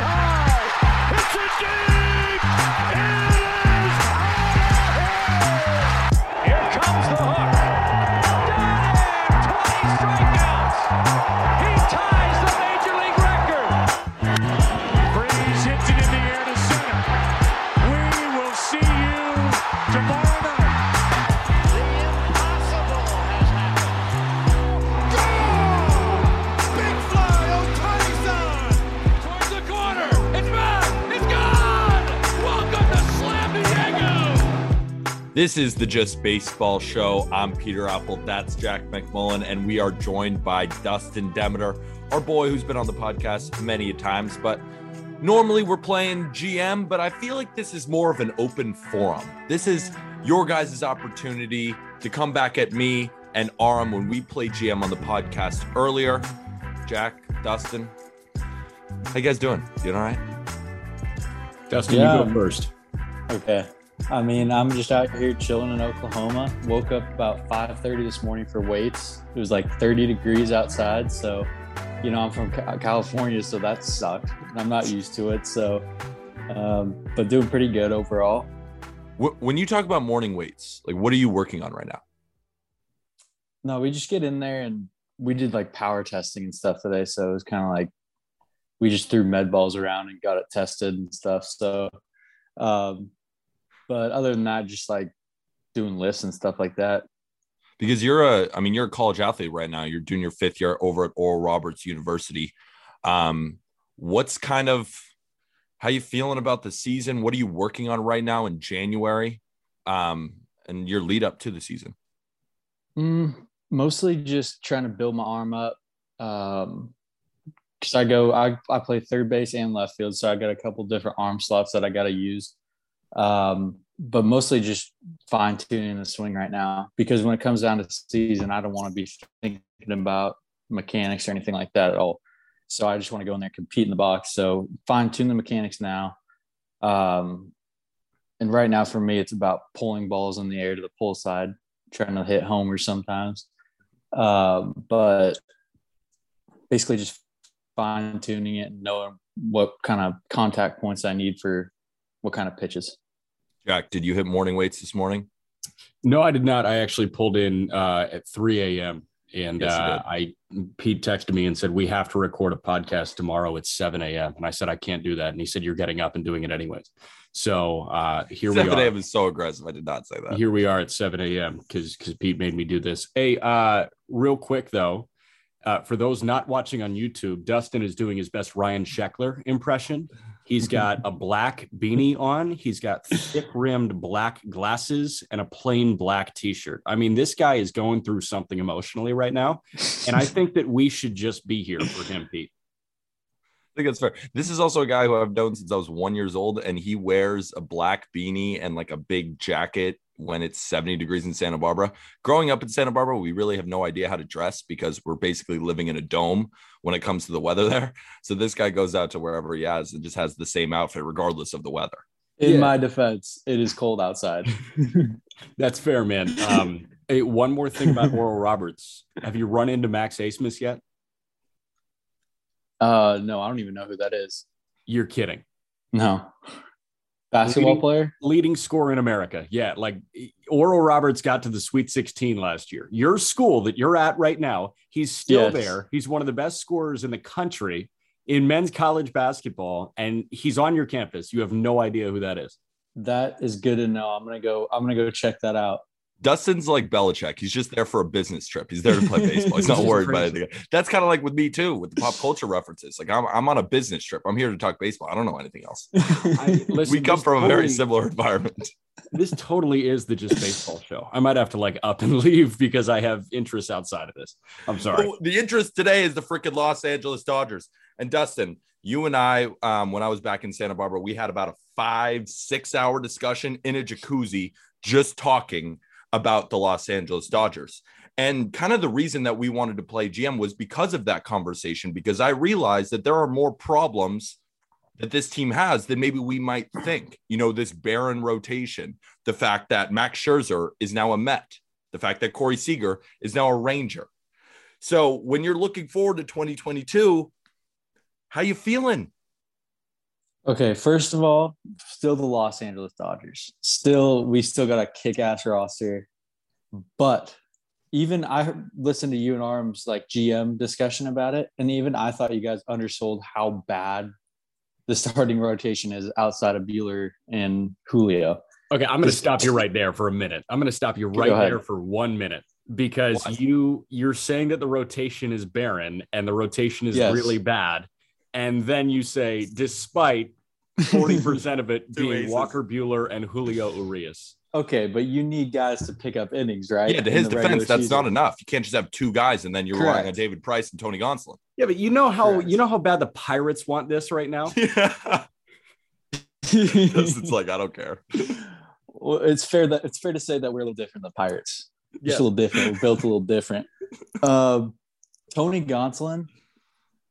High. It's a deep. This is the Just Baseball Show. I'm Peter Appel. That's Jack McMullen. And we are joined by Dustin Demeter, our boy who's been on the podcast many a times. But normally we're playing GM, but I feel like this is more of an open forum. This is your guys' opportunity to come back at me and Aram when we play GM on the podcast earlier. Jack, Dustin, how you guys doing? Doing all right? Dustin, Yeah. you go first. Okay. I mean, I'm just out here chilling in Oklahoma. Woke up about 5:30 this morning for weights. It was like 30 degrees outside, so you know I'm from California, so that sucked. I'm not used to it, so um, but doing pretty good overall. When you talk about morning weights, like what are you working on right now? No, we just get in there and we did like power testing and stuff today, so it was kind of like we just threw med balls around and got it tested and stuff. So, um, but other than that, just like doing lists and stuff like that. because you're a i mean you're a college athlete right now you're doing your fifth year over at oral roberts university um what's kind of how you feeling about the season what are you working on right now in january um and your lead up to the season Mm, mostly just trying to build my arm up. Um, because I go, I, I play third base and left field, so I got a couple different arm slots that I got to use. Um, but mostly just fine tuning the swing right now because when it comes down to season, I don't want to be thinking about mechanics or anything like that at all. So I just want to go in there and compete in the box. So fine tune the mechanics now. Um, and right now for me, it's about pulling balls in the air to the pull side, trying to hit homers sometimes. Um, but basically just fine tuning it and knowing what kind of contact points I need for what kind of pitches. jack did you hit morning weights this morning No, I did not. I actually pulled in uh, at 3 a.m. and Yes, uh, I Pete texted me and said we have to record a podcast tomorrow at 7 a.m. And I said I can't do that. And he said you're getting up and doing it anyways. So uh, here we 7 are. a.m. is so aggressive i did not say that Here we are at 7 a.m. because because Pete made me do this. Hey, uh, real quick though, uh, for those not watching on YouTube, Dustin is doing his best Ryan Sheckler impression. He's mm-hmm. got a black beanie on. He's got thick rimmed black glasses and a plain black t-shirt. I mean, this guy is going through something emotionally right now, and I think that we should just be here for him, Pete. I think that's fair. This is also a guy who I've known since I was one years old, and he wears a black beanie and like a big jacket when it's 70 degrees in Santa Barbara. Growing up in Santa Barbara, we really have no idea how to dress because we're basically living in a dome when it comes to the weather there. So this guy goes out to wherever he has and just has the same outfit regardless of the weather. In Yeah. my defense, it is cold outside. That's fair, man. Um, hey, one more thing about Oral Roberts. Have you run into Max Abmas yet? Uh, no, I don't even know who that is. You're kidding. No, basketball Leading- player. leading scorer in America. Yeah, like Oral Roberts got to the Sweet 16 last year. Your school that you're at right now, he's still Yes. there. He's one of the best scorers in the country in men's college basketball, and he's on your campus. You have no idea who that is. That is good to know. I'm gonna go. I'm gonna go check that out. Dustin's like Belichick. He's just there for a business trip. He's there to play baseball. He's not worried about crazy. anything. That's kind of like with me too, with the pop culture references. Like I'm, I'm on a business trip. I'm here to talk baseball. I don't know anything else. I, listen, we come this from a very similar environment. This totally is the just baseball show. I might have to like up and leave because I have interests outside of this. I'm sorry. Well, the interest today is the freaking Los Angeles Dodgers. And Dustin, you and I, um, when I was back in Santa Barbara, we had about a five, six hour discussion in a jacuzzi just talking about the Los Angeles Dodgers. And kind of the reason that we wanted to play GM was because of that conversation, because I realized that there are more problems that this team has than maybe we might think. You know, this barren rotation, the fact that Max Scherzer is now a Met, the fact that Corey Seager is now a Ranger. So when you're looking forward to 2022, how you feeling? Okay, first of all, still the Los Angeles Dodgers. Still, we still got a kick-ass roster. But even I listened to you and Aram's like GM discussion about it, and even I thought you guys undersold how bad the starting rotation is outside of Buehler and Julio. Okay, I'm going to stop you right there for a minute. I'm going to stop you right there for one minute because What? you you're saying that the rotation is barren and the rotation is Yes. really bad, and then you say despite 40 percent of it being aces. Walker Buehler and Julio Urias. Okay, but you need guys to pick up innings, right? Yeah, to his defense, that's season. not enough. You can't just have two guys and then you're relying on David Price and Tony Gonsolin. Yeah, but you know how Correct. you know how bad the Pirates want this right now. Yeah. it's like, I don't care. well, it's fair that it's fair to say that we're a little different than the Pirates. Yeah. Just a little different. We're built a little different. Um, Tony Gonsolin,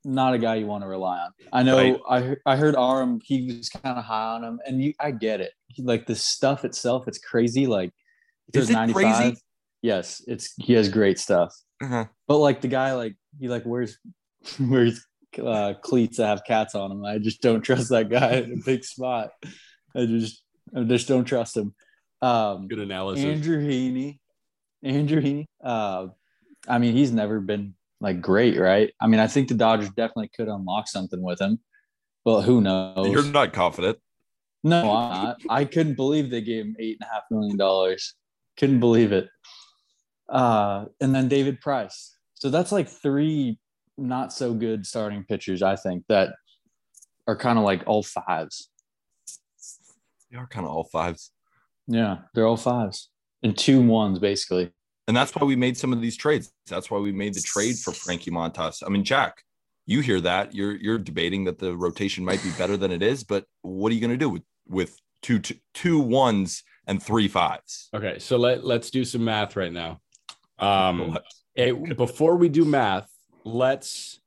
not a guy you want to rely on. I know. Right. I I heard Aram. He was kind of high on him, and you. I get it. He, like the stuff itself, it's crazy. Like throws it crazy? Yes, it's he has great stuff. Uh-huh. But like the guy, like he like wears wears uh, cleats that have cats on them. I just don't trust that guy in a big spot. I just I just don't trust him. Um, Good analysis. Andrew Heaney, Andrew Heaney. Uh, I mean, he's never been like great, right? I mean, I think the Dodgers definitely could unlock something with him, but who knows? You're not confident. No, I'm not. I couldn't believe they gave him eight and a half million dollars. Couldn't believe it. Uh, and then David Price. So that's like three not so good starting pitchers, I think, that are kind of like all fives. They are kind of all fives. Yeah, they're all fives and two ones basically. And that's why we made some of these trades. That's why we made the trade for Frankie Montas. I mean, Jack, you hear that. You're you're debating that the rotation might be better than it is, but what are you going to do with with two, two two ones and three fives? Okay, so let let's do some math right now. Um, eh, before we do math, let's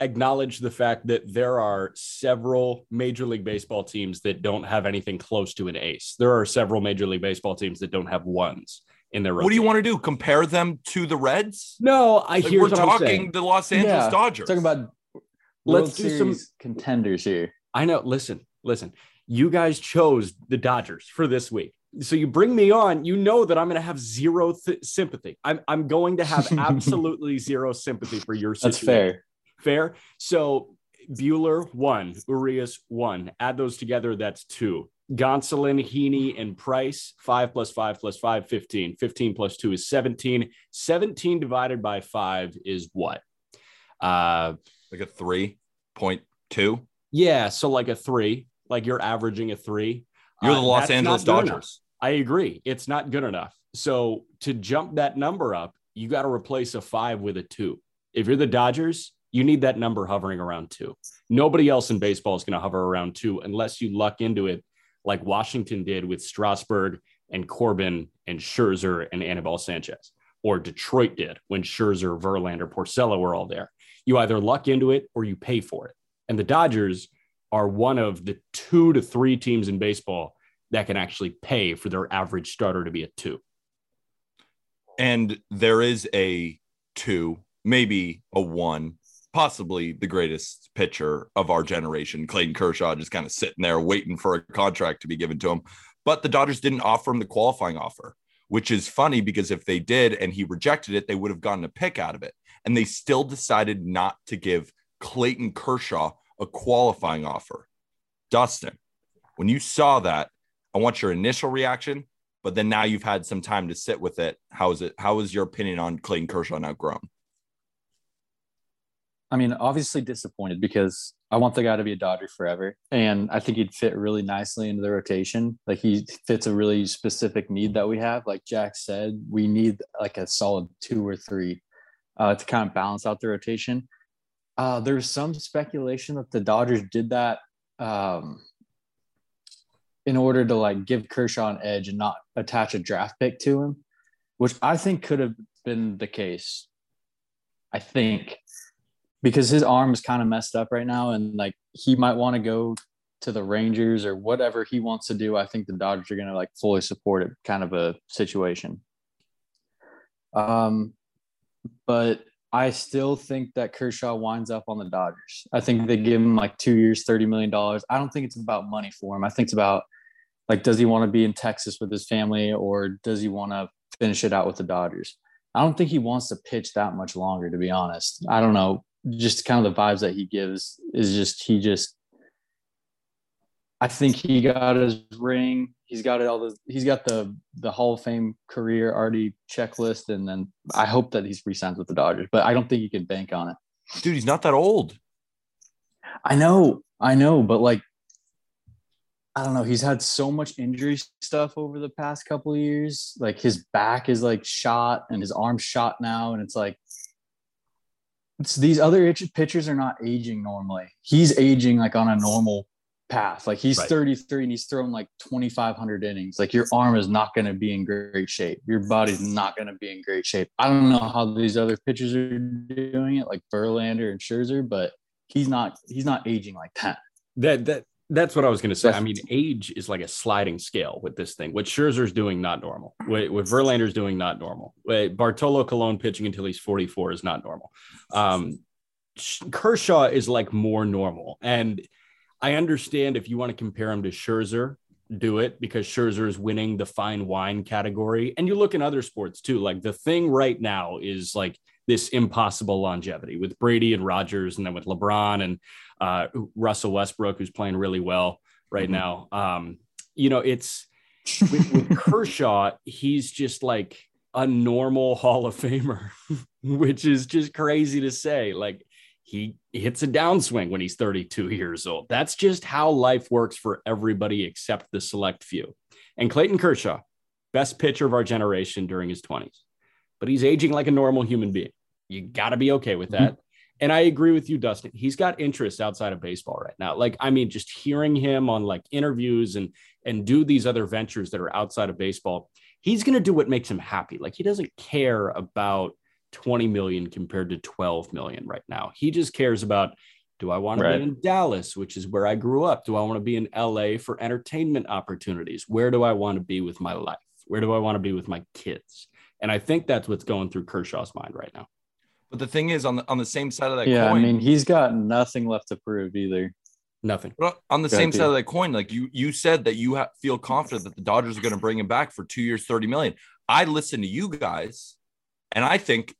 acknowledge the fact that there are several Major League Baseball teams that don't have anything close to an ace. There are several Major League Baseball teams that don't have ones in their. What do you rotation. want to do? Compare them to the Reds? No, I Like, hear we're what I'm talking saying. the Los Angeles Yeah, Dodgers. Talking about Let's World do some- contenders here. I know. Listen, listen. You guys chose the Dodgers for this week. So you bring me on, you know that I'm going to have zero th- sympathy. I'm, I'm going to have absolutely zero sympathy for your That's fair. Fair. So Buehler, one. Urias, one. Add those together, that's two. Gonsolin, Heaney, and Price, five plus five plus five, 15. 15 plus two is 17. 17 divided by five is what? Uh, like a three point two. yeah. So like a three, like you're averaging a three. You're the Uh, Los Angeles enough. Dodgers. I agree. It's not good enough. So to jump that number up, you got to replace a five with a two. If you're the Dodgers, you need that number hovering around two. Nobody else in baseball is going to hover around two unless you luck into it like Washington did with Strasburg and Corbin and Scherzer and Anibal Sanchez, or Detroit did when Scherzer, Verlander, Porcello were all there. You either luck into it or you pay for it. And the Dodgers are one of the two to three teams in baseball that can actually pay for their average starter to be a two. And there is a two, maybe a one, possibly the greatest pitcher of our generation, Clayton Kershaw, just kind of sitting there waiting for a contract to be given to him. But the Dodgers didn't offer him the qualifying offer, which is funny because if they did and he rejected it, they would have gotten a pick out of it. And they still decided not to give Clayton Kershaw a qualifying offer. Dustin, when you saw that, I want your initial reaction but then now you've had some time to sit with it. How is it? How is your opinion on Clayton Kershaw now grown? I mean, obviously disappointed because I want the guy to be a Dodger forever. And I think he'd fit really nicely into the rotation. Like he fits a really specific need that we have. Like Jack said, we need like a solid two or three uh, to kind of balance out the rotation. Uh, there's some speculation that the Dodgers did that um, in order to like give Kershaw an edge and not attach a draft pick to him, which I think could have been the case. I think because his arm is kind of messed up right now and like he might want to go to the Rangers or whatever he wants to do. I think the Dodgers are going to like fully support it kind of a situation. Um, but I still think that Kershaw winds up on the Dodgers. I think they give him like two years, $30 million. I don't think it's about money for him. I think it's about like, does he want to be in Texas with his family or does he want to finish it out with the Dodgers? I don't think he wants to pitch that much longer, to be honest. I don't know just kind of the vibes that he gives is just he just I think he got his ring. He's got it all the he's got the the Hall of Fame career already checklist, and then I hope that he's re-signed with the Dodgers, but I don't think you can bank on it. Dude, he's not that old. I know, I know, but like I don't know. He's had so much injury stuff over the past couple of years. Like his back is like shot and his arm shot now, and it's like it's, these other pitchers are not aging normally. He's aging like on a normal path. Like he's right. 33 and he's thrown like 2,500 innings. Like your arm is not going to be in great shape. Your body's not going to be in great shape. I don't know how these other pitchers are doing it, like Verlander and Scherzer, but he's not. He's not aging like that. That that that's what I was going to say. I mean, age is like a sliding scale with this thing. What Scherzer's doing, not normal. What, what Verlander's doing, not normal. What Bartolo Colon pitching until he's 44 is not normal. Um, Kershaw is like more normal. And I understand if you want to compare him to Scherzer, do it because Scherzer is winning the fine wine category. And you look in other sports too. Like the thing right now is like this impossible longevity with Brady and Rodgers, and then with LeBron and uh, Russell Westbrook, who's playing really well right mm-hmm. now. Um, you know, it's with, with Kershaw, he's just like a normal Hall of Famer, which is just crazy to say. Like he hits a downswing when he's 32 years old. That's just how life works for everybody except the select few. And Clayton Kershaw, best pitcher of our generation during his 20s, but he's aging like a normal human being. You got to be okay with that. Mm-hmm. And I agree with you, Dustin. He's got interests outside of baseball right now. Like, I mean, just hearing him on like interviews and and do these other ventures that are outside of baseball, he's going to do what makes him happy. Like, he doesn't care about 20 million compared to 12 million right now. He just cares about do I want right. to be in Dallas, which is where I grew up? Do I want to be in LA for entertainment opportunities? Where do I want to be with my life? Where do I want to be with my kids? And I think that's what's going through Kershaw's mind right now. But the thing is, on the on the same side of that yeah, coin, I mean, he's got nothing left to prove either. Nothing. But on the same side of that coin, like you you said that you ha- feel confident that the Dodgers are going to bring him back for two years, thirty million. I listen to you guys, and I think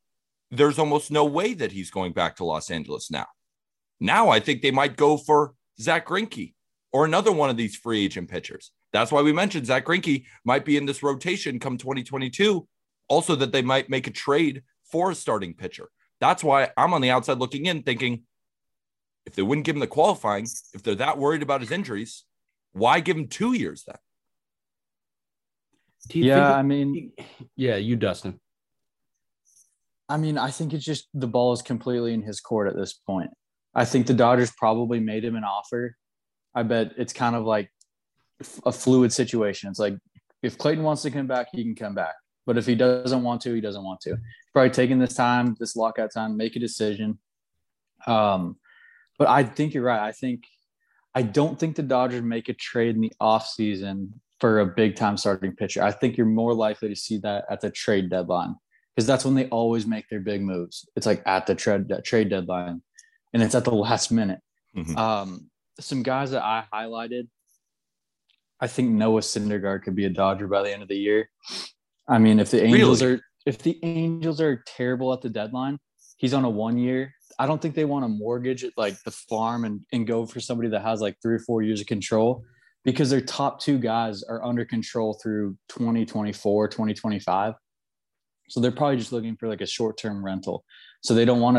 there's almost no way that he's going back to Los Angeles now. Now I think they might go for Zack Greinke or another one of these free agent pitchers. That's why we mentioned Zack Greinke might be in this rotation come 2022. Also, that they might make a trade for a starting pitcher. That's why I'm on the outside looking in, thinking if they wouldn't give him the qualifying, if they're that worried about his injuries, why give him two years then? Yeah, I mean, yeah, you, Dustin. I mean, I think it's just the ball is completely in his court at this point. I think the Dodgers probably made him an offer. I bet it's kind of like a fluid situation. It's like if Clayton wants to come back, he can come back. But if he doesn't want to, he doesn't want to. Probably taking this time, this lockout time, make a decision. Um, but I think you're right. I think I don't think the Dodgers make a trade in the offseason for a big time starting pitcher. I think you're more likely to see that at the trade deadline because that's when they always make their big moves. It's like at the trade trade deadline, and it's at the last minute. Mm-hmm. Um, some guys that I highlighted, I think Noah Syndergaard could be a Dodger by the end of the year. I mean, if the Angels really? are if the Angels are terrible at the deadline, he's on a one year. I don't think they want to mortgage it like the farm and, and go for somebody that has like three or four years of control. because their top two guys are under control through 2024, 2025. So they're probably just looking for like a short term rental. So they don't want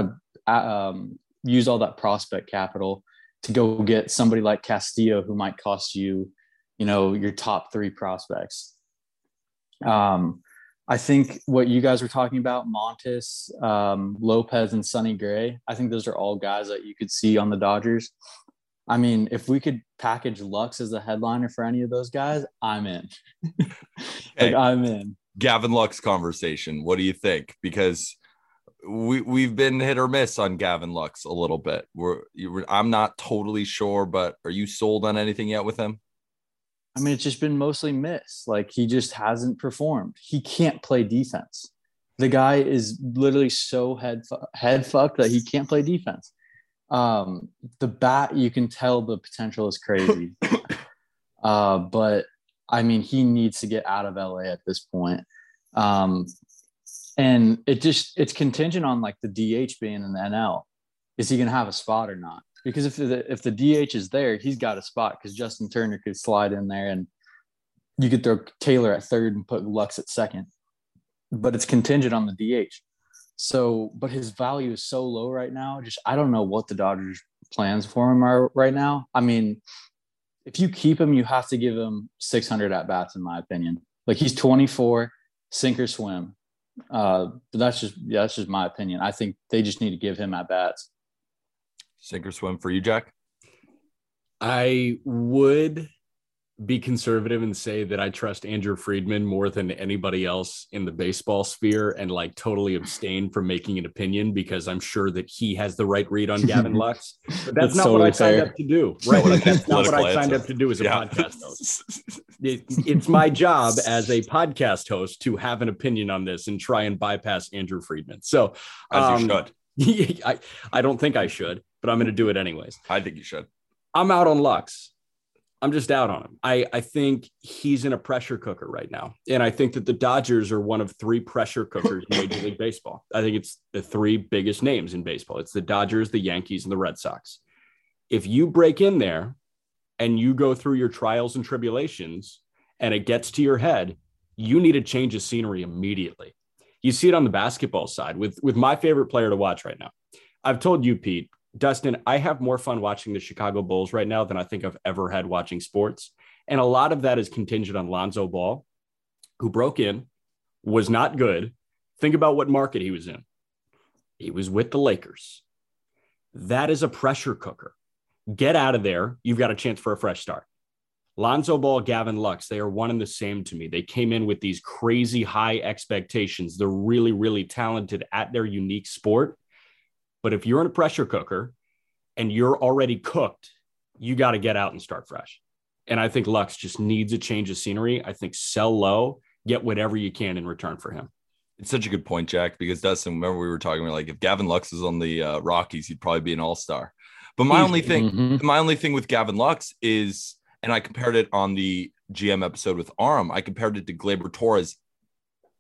to um, use all that prospect capital to go get somebody like Castillo who might cost you, you know, your top three prospects. Um, I think what you guys were talking about, Montas, um, Lopez, and Sonny Gray, I think those are all guys that you could see on the Dodgers. I mean, if we could package Lux as a headliner for any of those guys, I'm in. like Hey. I'm in. Gavin Lux conversation. What do you think? Because we we've been hit or miss on Gavin Lux a little bit. We're I'm not totally sure, but are you sold on anything yet with him? I mean, it's just been mostly miss. Like he just hasn't performed. He can't play defense. The guy is literally so head head fucked that he can't play defense. Um, the bat, you can tell the potential is crazy. uh, but I mean, he needs to get out of LA at this point. Um, and it just it's contingent on like the DH being in the NL. Is he gonna have a spot or not? Because if the if the DH is there, he's got a spot because Justin Turner could slide in there and you could throw Taylor at third and put Lux at second. But it's contingent on the DH. So, but his value is so low right now. Just I don't know what the Dodgers plans for him are right now. I mean, if you keep him, you have to give him 600 at bats, in my opinion. Like he's 24, sink or swim. Uh, but that's just yeah, that's just my opinion. I think they just need to give him at bats. Sink or swim for you, Jack? I would be conservative and say that I trust Andrew Friedman more than anybody else in the baseball sphere and like totally abstain from making an opinion because I'm sure that he has the right read on Gavin Lux. But that's, That's not what I totally signed fair. up to do. Right. Like, that's not what I signed answer. up to do as a Yeah. podcast host. It- it's my job as a podcast host to have an opinion on this and try and bypass Andrew Friedman. So As you um, should. I, I don't think I should, but I'm going to do it anyways. I think you should. I'm out on Lux. I'm just out on him. I, I think he's in a pressure cooker right now. And I think that the Dodgers are one of three pressure cookers in Major League Baseball. I think it's the three biggest names in baseball. It's the Dodgers, the Yankees, and the Red Sox. If you break in there and you go through your trials and tribulations and it gets to your head, you need a change of scenery immediately. You see it on the basketball side with, with my favorite player to watch right now. I've told you, Pete, Dustin, I have more fun watching the Chicago Bulls right now than I think I've ever had watching sports. And a lot of that is contingent on Lonzo Ball, who broke in, was not good. Think about what market he was in. He was with the Lakers. That is a pressure cooker. Get out of there. You've got a chance for a fresh start. Lonzo Ball, Gavin Lux, they are one and the same to me. They came in with these crazy high expectations. They're really, really talented at their unique sport. But if you're in a pressure cooker and you're already cooked, you got to get out and start fresh. And I think Lux just needs a change of scenery. I think sell low, get whatever you can in return for him. It's such a good point, Jack, because Dustin, remember we were talking, about like, if Gavin Lux is on the uh, Rockies, he'd probably be an all star. But my only thing, Mhm. my only thing with Gavin Lux is, and I compared it on the GM episode with Aram, I compared it to Gleyber Torres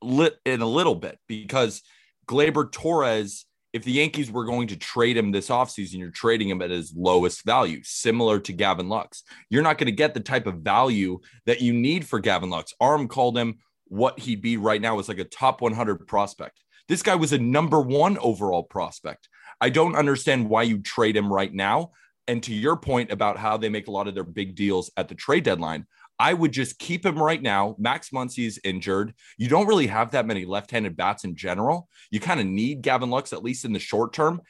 lit in a little bit because Gleyber Torres, if the Yankees were going to trade him this offseason, you're trading him at his lowest value, similar to Gavin Lux. You're not going to get the type of value that you need for Gavin Lux. Aram called him what he'd be right now is like a top 100 prospect. This guy was a number one overall prospect. I don't understand why you trade him right now. And to your point about how they make a lot of their big deals at the trade deadline, I would just keep him right now. Max Muncy's injured. You don't really have that many left-handed bats in general. You kind of need Gavin Lux at least in the short term.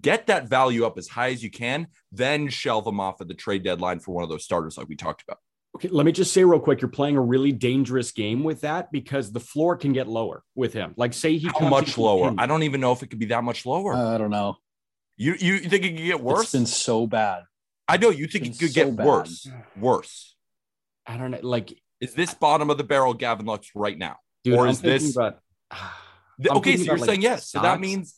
Get that value up as high as you can, then shelve him off at the trade deadline for one of those starters like we talked about. Okay, let me just say real quick, you're playing a really dangerous game with that because the floor can get lower with him. Like say he How comes much lower? opinion. I don't even know if it could be that much lower. Uh, I don't know. you you think it could get worse? It's been so bad. I know you think it could so get bad. worse. Worse. I don't know. Like, Is this bottom of the barrel Gavin Lux right now? dude, Or I'm is this- about, okay, so you're like, saying yes. So that means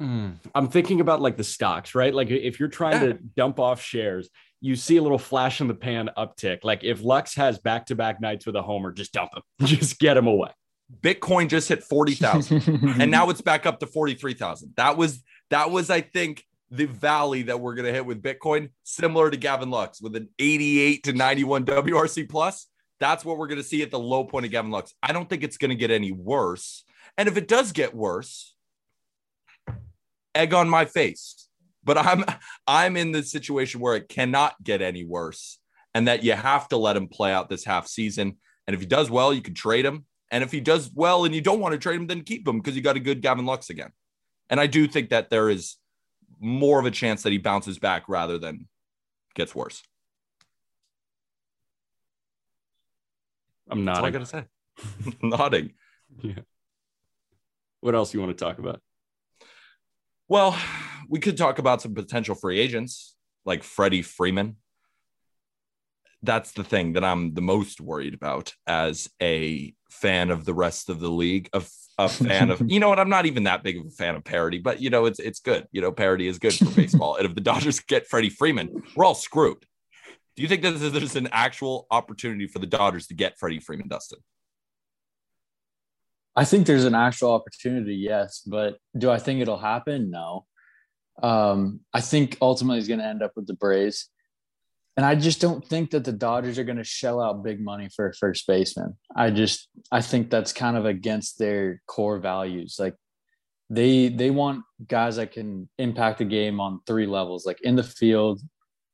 Mm. I'm thinking about like the stocks, right? Like if you're trying Yeah. to dump off shares, you see a little flash in the pan uptick. Like if Lux has back to back nights with a homer, just dump him, just get him away. Bitcoin just hit 40,000 and now it's back up to 43,000. That was that was I think the valley that we're going to hit with Bitcoin, similar to Gavin Lux with an 88 to 91 WRC plus. That's what we're going to see at the low point of Gavin Lux. I don't think it's going to get any worse. And if it does get worse, egg on my face. But I'm I'm in the situation where it cannot get any worse, and that you have to let him play out this half season. And if he does well, you can trade him. And if he does well and you don't want to trade him, then keep him because you got a good Gavin Lux again. And I do think that there is more of a chance that he bounces back rather than gets worse. I'm That's all I gotta say. nodding. Yeah. What else you want to talk about? Well, we could talk about some potential free agents like Freddie Freeman. That's the thing that I'm the most worried about as a fan of the rest of the league, a, a fan of, you know what, I'm not even that big of a fan of parody, but you know, it's it's good. You know, parody is good for baseball. and if the Dodgers get Freddie Freeman, we're all screwed. Do you think that there's an actual opportunity for the Dodgers to get Freddie Freeman, Dustin? I think there's an actual opportunity, yes, but do I think it'll happen? No. Um, I think ultimately he's going to end up with the Braves, and I just don't think that the Dodgers are going to shell out big money for a first baseman. I just I think that's kind of against their core values. Like they they want guys that can impact the game on three levels, like in the field,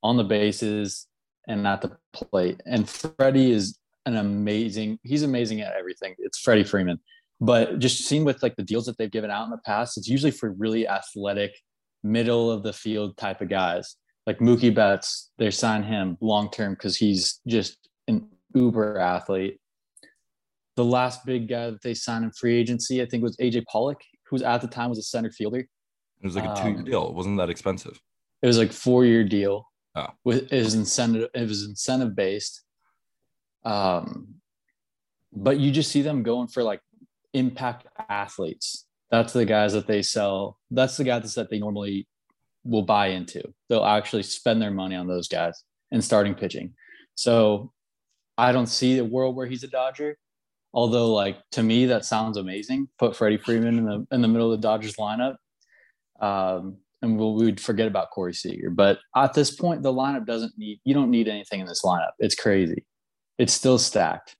on the bases, and at the plate. And Freddie is an amazing. He's amazing at everything. It's Freddie Freeman but just seen with like the deals that they've given out in the past, it's usually for really athletic, middle of the field type of guys. Like Mookie Betts, they sign him long term because he's just an uber athlete. The last big guy that they signed in free agency, I think, was AJ Pollock, who's at the time was a center fielder. It was like a two year Um, deal. It wasn't that expensive. It was like four year deal. Oh. With it was incentive. It was incentive based. Um, but you just see them going for like impact athletes. That's the guys that they sell. That's the guys that they normally will buy into. They'll actually spend their money on those guys and starting pitching. So I don't see a world where he's a Dodger. Although, like to me, that sounds amazing. Put Freddie Freeman in the in the middle of the Dodgers lineup, um, and we'll, we would forget about Corey Seager. But at this point, the lineup doesn't need. You don't need anything in this lineup. It's crazy. It's still stacked.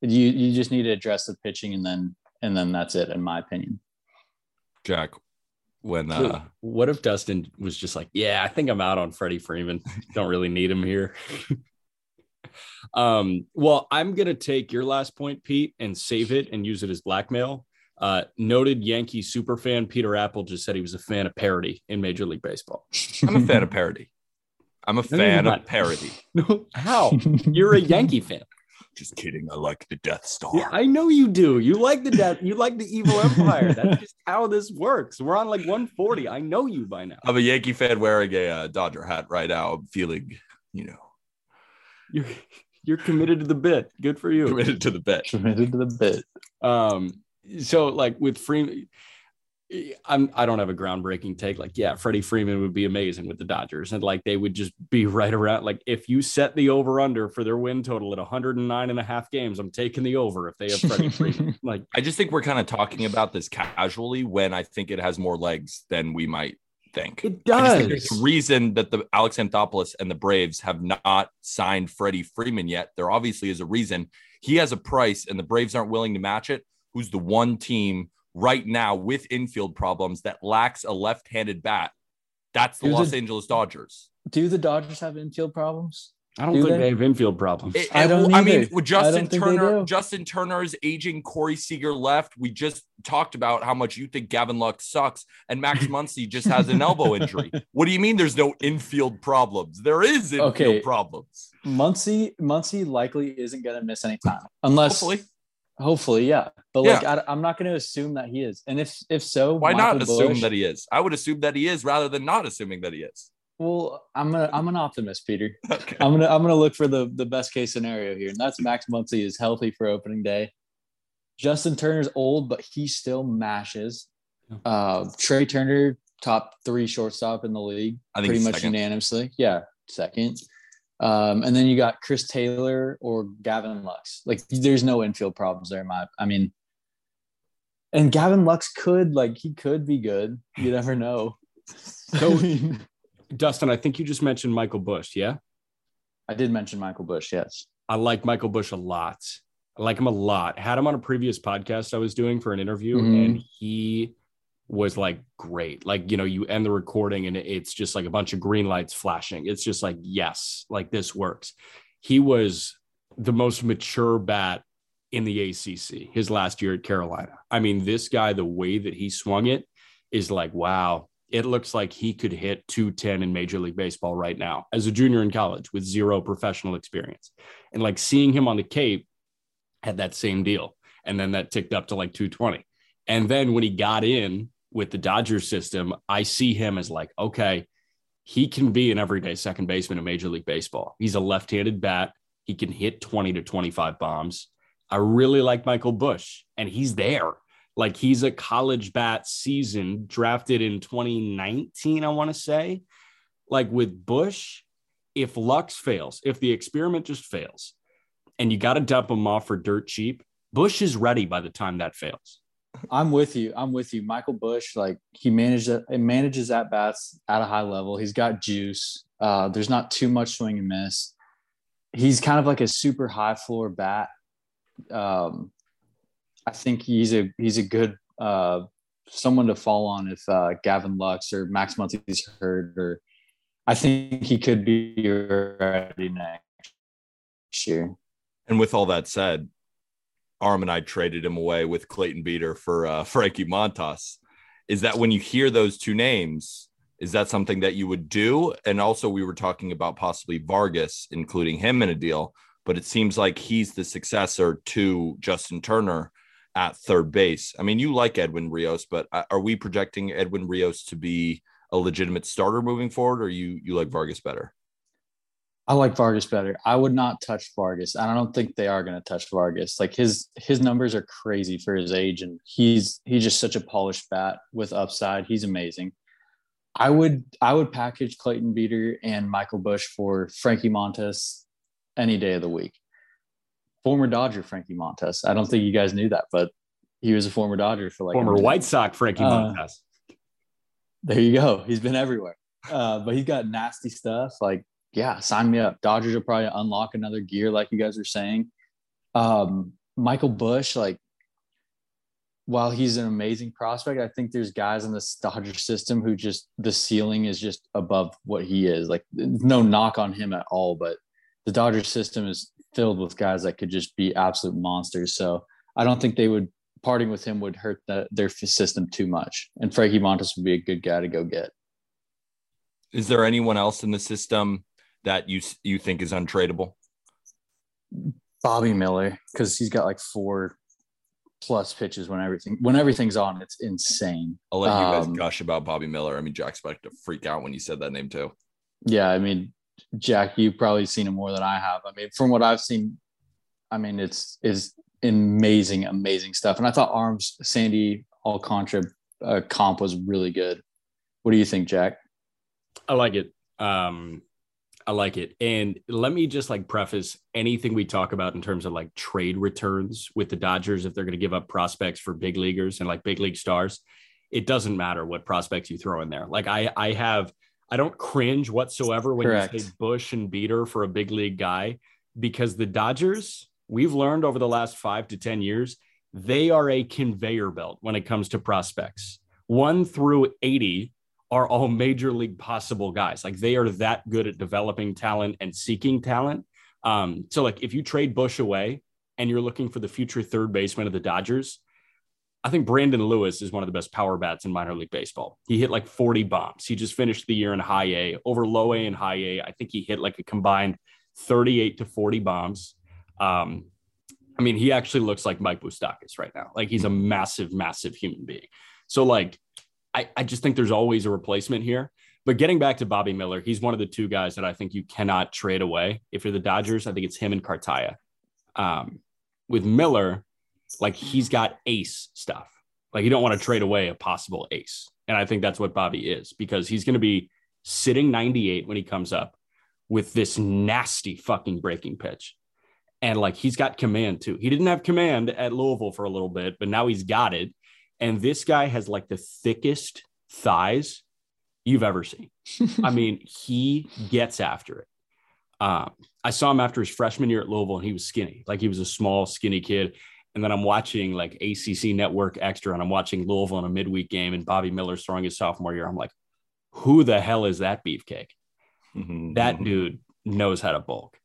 You you just need to address the pitching, and then and then that's it, in my opinion. Jack, when uh what if Dustin was just like, yeah, I think I'm out on Freddie Freeman. Don't really need him here. um, well, I'm gonna take your last point, Pete, and save it and use it as blackmail. Uh, noted Yankee superfan Peter Appel just said he was a fan of parody in Major League Baseball. I'm a fan of parody. I'm a fan of parody. No, how? You're a Yankee fan. Just kidding. I like the Death Star. Yeah, I know you do. You like the death. You like the evil empire. That's just how this works. We're on like 140. I know you by now. I'm a Yankee fan wearing a uh, Dodger hat right now. I'm feeling, you know, You're you're committed to the bit. Good for you. committed to the bet. Committed to the bit. Um, so like with Freeman, I'm I don't have a groundbreaking take. Like, yeah, Freddie Freeman would be amazing with the Dodgers, and like they would just be right around. Like, if you set the over under for their win total at 109 and a half games, I'm taking the over if they have Freddie Freeman. Like, I just think we're kind of talking about this casually when I think it has more legs than we might think. it think does. there's a reason that the Alex Anthopoulos and the Braves have not signed Freddie Freeman yet. There obviously is a reason. He has a price, and the Braves aren't willing to match it. Who's the one team right now with infield problems that lacks a left-handed bat? That's the Who's Los the- Angeles Dodgers. Do the Dodgers have infield problems? I don't Do think they? they have infield problems. It- I don't I mean, with Justin don't think they Turner. Justin Turner is aging. Corey Seager left. We just talked about how much you think Gavin Lux sucks, and Max Muncy just has an elbow injury. What do you mean? There's no infield problems? There is infield Okay. problems. Muncy, Muncy likely isn't going to miss any time unless Hopefully, hopefully, yeah. But like, I, am not going to assume that he is. And if if so, why not Michael assume Busch- that he is? I would assume that he is rather than not assuming that he is. Well, I'm a, I'm an optimist, Peter. Okay. I'm gonna I'm gonna look for the the best case scenario here, and that's Max Muncy is healthy for opening day. Justin Turner's old, but he still mashes. Uh, Trea Turner, top three shortstop in the league, I think pretty much second. unanimously. Yeah, second. Um, and then you got Chris Taylor or Gavin Lux. Like, there's no infield problems there. My, I mean, and Gavin Lux could like he could be good. You never know. So, Dustin, I think you just mentioned Michael Busch. Yeah. I did mention Michael Busch. Yes. I like Michael Busch a lot. I like him a lot. Had him on a previous podcast I was doing for an interview, Mhm. and he was like great. Like, you know, you end the recording and it's just like a bunch of green lights flashing. It's just like, yes, like this works. He was the most mature bat in the ACC his last year at Carolina. I mean, this guy, the way that he swung it is like, wow, it looks like he could hit 210 in Major League Baseball right now as a junior in college with zero professional experience. And like seeing him on the Cape had that same deal. And then that ticked up to like 220. And then when he got in with the Dodgers system, I see him as like, okay, he can be an everyday second baseman in Major League Baseball. He's a left handed bat. He can hit 20 to 25 bombs. I really like Michael Busch, and he's there. Like he's a college bat season drafted in 2019, I want to say. Like with Busch, if Lux fails, if the experiment just fails, and you got to dump him off for dirt cheap, Busch is ready by the time that fails. I'm with you. I'm with you. Michael Busch, like he manages it manages at bats at a high level. He's got juice. Uh, there's not too much swing and miss. He's kind of like a super high floor bat. Um, I think he's a he's a good uh, someone to fall on if uh, Gavin Lux or Max Muncy's hurt, or I think he could be ready next year. And with all that said, Aram and I traded him away with Clayton Beeter for uh, Frankie Montas. Is that when you hear those two names, is that something that you would do? And also, we were talking about possibly Vargas, including him in a deal, but it seems like he's the successor to Justin Turner at third base. I mean, you like Edwin Rios, but uh, are we projecting Edwin Rios to be a legitimate starter moving forward, or you you like Vargas better? I like Vargas better. I would not touch Vargas. and I don't think they are going to touch Vargas. Like his his numbers are crazy for his age, and he's he's just such a polished bat with upside. He's amazing. I would I would package Clayton Beeter and Michael Busch for Frankie Montas any day of the week. Former Dodger Frankie Montas. I don't think you guys knew that, but he was a former Dodger for like Former. White Sox Frankie Uh, Montas. There you go. He's been everywhere. Uh, but he's got nasty stuff. Like, yeah, sign me up. Dodgers will probably unlock another gear, like you guys are saying. Um, Michael Busch, like, while he's an amazing prospect, I think there's guys in this Dodger system who just the ceiling is just above what he is. Like, no knock on him at all, but the Dodger system is filled with guys that could just be absolute monsters. So I don't think they would parting with him would hurt the, their system too much. And Frankie Montas would be a good guy to go get. Is there anyone else in the system that you you think is untradeable? Bobby Miller, because he's got like four plus pitches when everything when everything's on. It's insane. I'll let you guys Um, gush about Bobby Miller. I mean, Jack's about to freak out when you said that name too. Yeah, I mean, Jack, you've probably seen him more than I have. I mean, from what I've seen, I mean, it's is amazing, amazing stuff. And I thought Arams Sandy Alcantara uh, comp was really good. What do you think, Jack? I like it. Um, I like it. And let me just like preface anything we talk about in terms of like trade returns with the Dodgers if they're going to give up prospects for big leaguers and like big league stars. It doesn't matter what prospects you throw in there. Like I, I have, I don't cringe whatsoever when Correct. you say Busch and Beeter for a big league guy because the Dodgers, we've learned over the last five to 10 years, they are a conveyor belt when it comes to prospects. One through 80 are all major league possible guys. Like they are that good at developing talent and seeking talent. Um, so like if you trade Busch away and you're looking for the future third baseman of the Dodgers, I think Brandon Lewis is one of the best power bats in minor league baseball. He hit like 40 bombs. He just finished the year in high A over low A and high A. I think he hit like a combined 38 to 40 bombs. Um, I mean, he actually looks like Mike Moustakas right now. Like he's a massive, massive human being. So like, I, I just think there's always a replacement here. But getting back to Bobby Miller, he's one of the two guys that I think you cannot trade away. If you're the Dodgers, I think it's him and Cartaya. Um, with Miller, like he's got ace stuff. Like you don't want to trade away a possible ace. And I think that's what Bobby is because he's going to be sitting 98 when he comes up with this nasty fucking breaking pitch. And like he's got command too. He didn't have command at Louisville for a little bit, but now he's got it. And this guy has like the thickest thighs you've ever seen. I mean, he gets after it. Um, I saw him after his freshman year at Louisville, and he was skinny, like he was a small, skinny kid. And then I'm watching like ACC Network Extra, and I'm watching Louisville in a midweek game, and Bobby Miller's throwing his sophomore year. I'm like, who the hell is that beefcake? That dude knows how to bulk.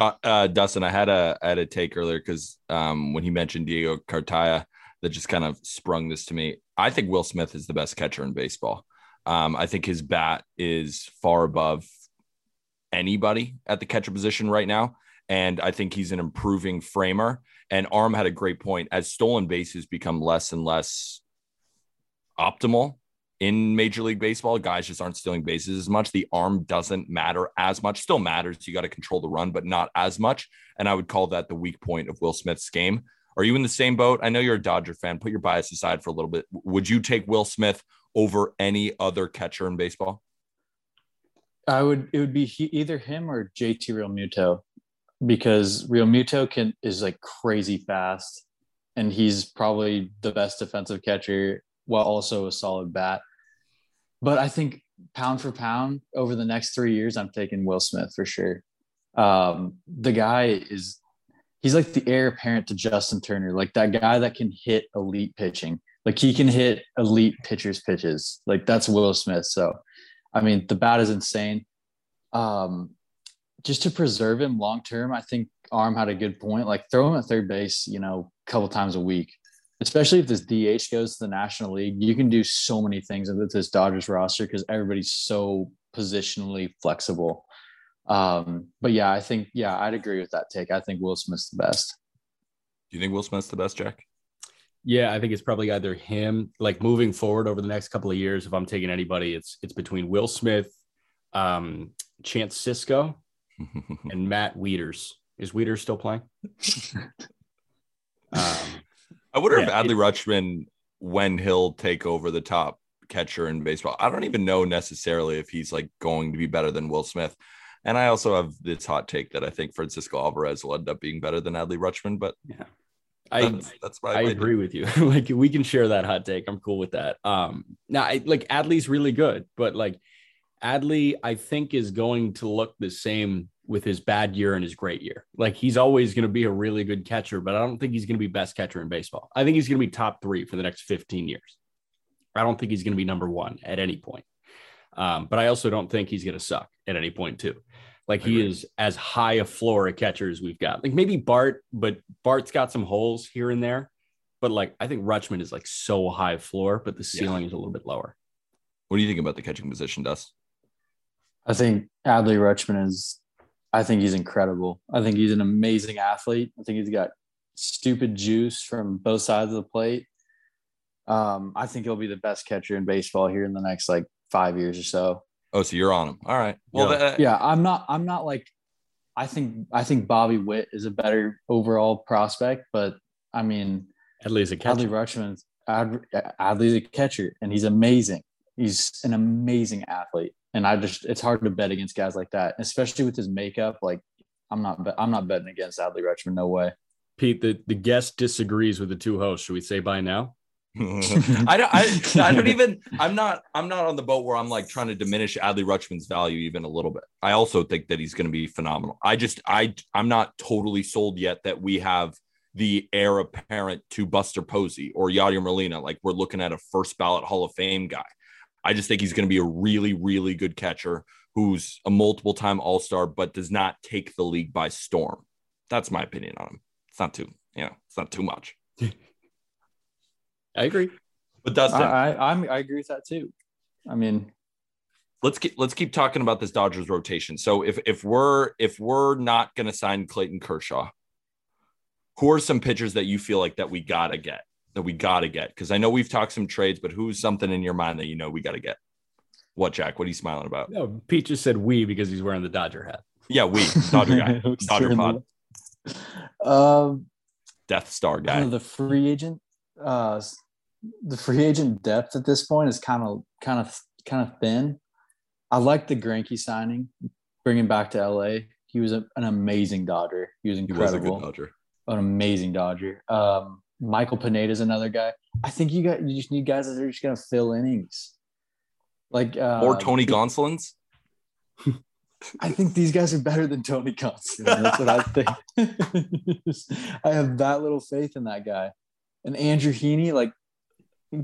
Uh, Dustin, I had a I had a take earlier because um, when he mentioned Diego Cartaya, that just kind of sprung this to me. I think Will Smith is the best catcher in baseball. Um, I think his bat is far above anybody at the catcher position right now. And I think he's an improving framer. And Aram had a great point. As stolen bases become less and less optimal in Major League Baseball, guys just aren't stealing bases as much. The arm doesn't matter as much. Still matters. You got to control the run, but not as much. And I would call that the weak point of Will Smith's game. Are you in the same boat? I know you're a Dodger fan. Put your bias aside for a little bit. Would you take Will Smith over any other catcher in baseball? I would. It would be he, either him or JT Realmuto, because Realmuto can is like crazy fast, and he's probably the best defensive catcher while also a solid bat. But I think pound for pound over the next three years, I'm taking Will Smith for sure. Um, the guy is he's like the heir apparent to Justin Turner, like that guy that can hit elite pitching. Like he can hit elite pitchers' pitches. Like that's Will Smith. So, I mean, the bat is insane. Um, just to preserve him long term, I think Aram had a good point. Like throw him at third base, you know, a couple times a week. Especially if this DH goes to the National League, you can do so many things with this Dodgers roster because everybody's so positionally flexible. Um, but yeah, I think yeah, I'd agree with that take. I think Will Smith's the best. Do you think Will Smith's the best, Jack? Yeah, I think it's probably either him. Like moving forward over the next couple of years, if I'm taking anybody, it's it's between Will Smith, um, Chance Sisco, and Matt Wieters. Is Wieters still playing? um, I wonder yeah, if Adley Rutschman, when he'll take over the top catcher in baseball, I don't even know necessarily if he's like going to be better than Will Smith. And I also have this hot take that I think Francisco Alvarez will end up being better than Adley Rutschman, but yeah. I that's, that's I agree with you. like we can share that hot take. I'm cool with that. Um now I like Adley's really good, but like Adley, I think is going to look the same with his bad year and his great year. Like he's always going to be a really good catcher, but I don't think he's going to be best catcher in baseball. I think he's going to be top three for the next 15 years. I don't think he's going to be number one at any point. Um, but I also don't think he's going to suck at any point too. Like he is as high a floor a catcher as we've got. Like maybe Bart, but Bart's got some holes here and there. But like I think Rutschman is like so high floor, but the ceiling yeah. is a little bit lower. What do you think about the catching position, Dust? I think Adley Rutschman is I think he's incredible. I think he's an amazing athlete. I think he's got stupid juice from both sides of the plate. Um, I think he'll be the best catcher in baseball here in the next like five years or so. Oh, so you're on him. All right. Well, yeah. That, yeah, I'm not. I'm not like. I think. I think Bobby Witt is a better overall prospect, but I mean, Adley's a catcher. Adley Rutschman. Ad, Adley's a catcher, and he's amazing. He's an amazing athlete, and I just it's hard to bet against guys like that, especially with his makeup. Like, I'm not. I'm not betting against Adley Rutschman. No way. Pete, the, the guest disagrees with the two hosts. Should we say bye now? I don't. I, I don't even. I'm not. I'm not on the boat where I'm like trying to diminish Adley Rutschman's value even a little bit. I also think that he's going to be phenomenal. I just. I. I'm not totally sold yet that we have the heir apparent to Buster Posey or Yadier Molina. Like we're looking at a first ballot Hall of Fame guy. I just think he's going to be a really, really good catcher who's a multiple time All Star, but does not take the league by storm. That's my opinion on him. It's not too. Yeah, it's not too much. I agree. But Dustin, I, I I'm I agree with that too. I mean, let's keep let's keep talking about this Dodgers rotation. So if if we're if we're not going to sign Clayton Kershaw, who are some pitchers that you feel like that we gotta get that we gotta get? Because I know we've talked some trades, but who's something in your mind that you know we gotta get? What Jack? What are you smiling about? No, Pete just said we because he's wearing the Dodger hat. Yeah, we Dodger guy, Dodger pod. Um, Death Star guy. The free agent uh, the free agent depth at this point is kind of kind of kind of thin. I like the Greinke signing, bringing back to LA. He was a, an amazing Dodger. He was incredible. Was Dodger. An amazing Dodger. Um, Michael Pineda is another guy. I think you got you just need guys that are just gonna fill innings. Like uh, or Tony Gonsolin's. I think these guys are better than Tony Gonsolin. That's what I think. I have that little faith in that guy. And Andrew Heaney, like,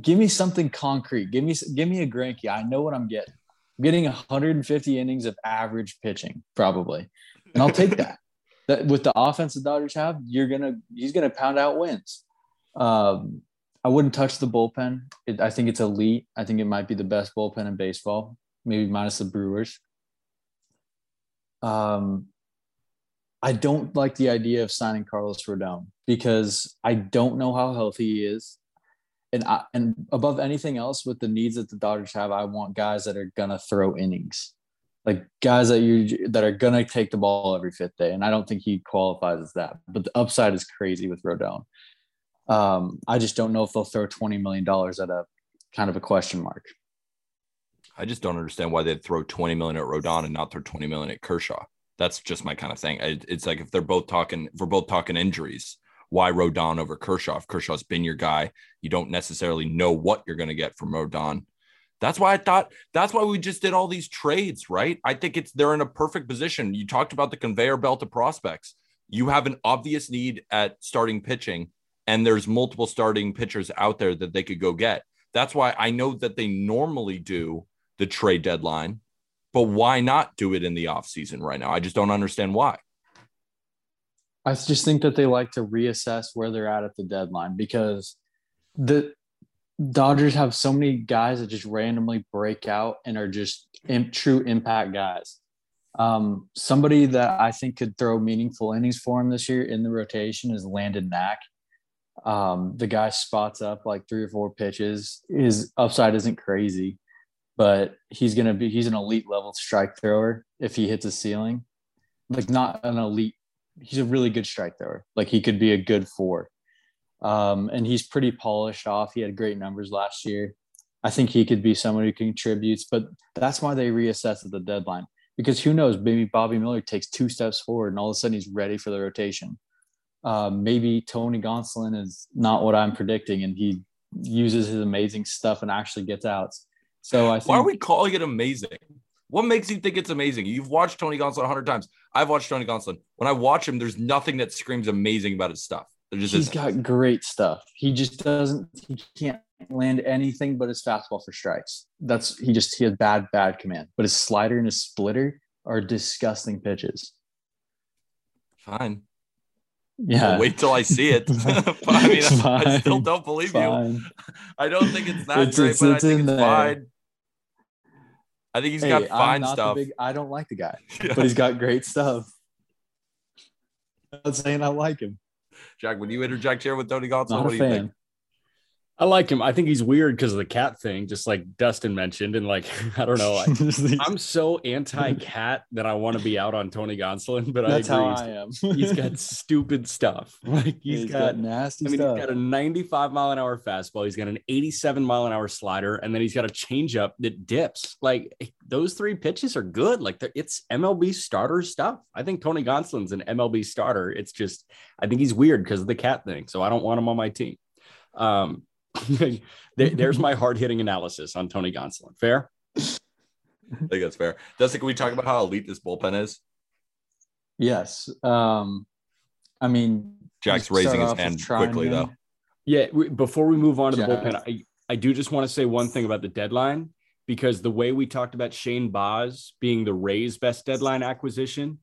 give me something concrete. Give me give me a Greinke. I know what I'm getting. I'm getting 150 innings of average pitching, probably, and I'll take that. that with the offense the Dodgers have, you're gonna he's gonna pound out wins. Um, I wouldn't touch the bullpen. It, I think it's elite. I think it might be the best bullpen in baseball, maybe minus the Brewers. Um, I don't like the idea of signing Carlos Rodon because I don't know how healthy he is. And I, and above anything else, with the needs that the Dodgers have, I want guys that are gonna throw innings, like guys that you that are gonna take the ball every fifth day. And I don't think he qualifies as that. But the upside is crazy with Rodon. Um, I just don't know if they'll throw twenty million dollars at a kind of a question mark. I just don't understand why they'd throw 20 million at Rodon and not throw 20 million at Kershaw. That's just my kind of thing. It's like if they're both talking, if we're both talking injuries, why Rodon over Kershaw? If Kershaw's been your guy, you don't necessarily know what you're going to get from Rodon. That's why I thought that's why we just did all these trades, right? I think it's they're in a perfect position. You talked about the conveyor belt of prospects. You have an obvious need at starting pitching, and there's multiple starting pitchers out there that they could go get. That's why I know that they normally do the trade deadline, but why not do it in the offseason right now? I just don't understand why. I just think that they like to reassess where they're at at the deadline because the Dodgers have so many guys that just randomly break out and are just true impact guys. Um, somebody that I think could throw meaningful innings for him this year in the rotation is Landon Knack. Um, the guy spots up like three or four pitches. His upside isn't crazy, but he's gonna be he's an elite level strike thrower if he hits a ceiling. Like not an elite, he's a really good strike thrower. Like he could be a good four. Um, and he's pretty polished off. He had great numbers last year. I think he could be someone who contributes, but that's why they reassess at the deadline. Because who knows, maybe Bobby Miller takes two steps forward and all of a sudden he's ready for the rotation. Uh, maybe Tony Gonsolin is not what I'm predicting, and he uses his amazing stuff and actually gets outs. So I think, why are we calling it amazing? What makes you think it's amazing? You've watched Tony Gonsolin a hundred times. I've watched Tony Gonsolin. When I watch him, there's nothing that screams amazing about his stuff. There just he's isn't. got great stuff. He just doesn't. He can't land anything but his fastball for strikes. That's he just he has bad bad command. But his slider and his splitter are disgusting pitches. Fine. Yeah. I'll wait till I see it. I mean, It's I, still don't believe you. I don't think it's that It's- great, it's- but I think in it's there. fine. I think he's Hey, got fine stuff. big- I don't like the guy, Yeah. but he's got great stuff. I'm not saying I like him. Jack, would you interject here with Tony Gonsolin? Not what do you think? I like him. I think he's weird because of the cat thing, just like Dustin mentioned. And like, I don't know. I, I'm so anti-cat that I want to be out on Tony Gonsolin, but That's I agree. how I am. he's got stupid stuff. Like he's he's got got, nasty I mean, stuff. he's got a 95 mile an hour fastball. He's got an 87 mile an hour slider, and then he's got a changeup that dips. Like those three pitches are good. Like it's MLB starter stuff. I think Tony Gonsolin's an MLB starter. It's just I think he's weird because of the cat thing. So I don't want him on my team. Um, there's my hard hitting analysis on Tony Gonsolin. Fair. I think that's fair. Dustin, can we talk about how elite this bullpen is? yes. Um, I mean, Jack's raising his off hand quickly, though. Yeah. we- Before we move on to the bullpen, I, I do just want to say one thing about the deadline because the way we talked about Shane Baz being the Rays' best deadline acquisition,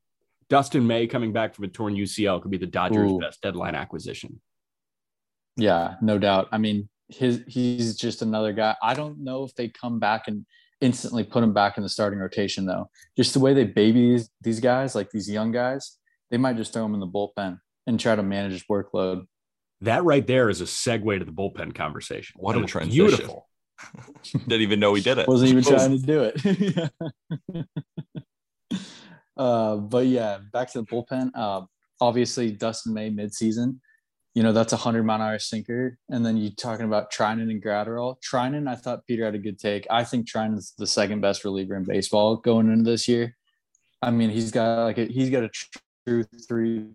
Dustin May coming back from a torn UCL could be the Dodgers' Ooh. best deadline acquisition. Yeah, no doubt. I mean, his he's just another guy. I don't know if they come back and instantly put him back in the starting rotation though. Just the way they baby these, these guys, like these young guys, they might just throw him in the bullpen and try to manage his workload. That right there is a segue to the bullpen conversation. What That a was transition. Beautiful. Didn't even know he did it. Wasn't even trying to do it. uh, but yeah, back to the bullpen. Uh, obviously, Dustin May midseason. You know that's a hundred mile an hour sinker, and then you talking about Treinen and Graterol. Treinen, I thought Peter had a good take. I think Treinen's the second best reliever in baseball going into this year. I mean, he's got like a, he's got a true three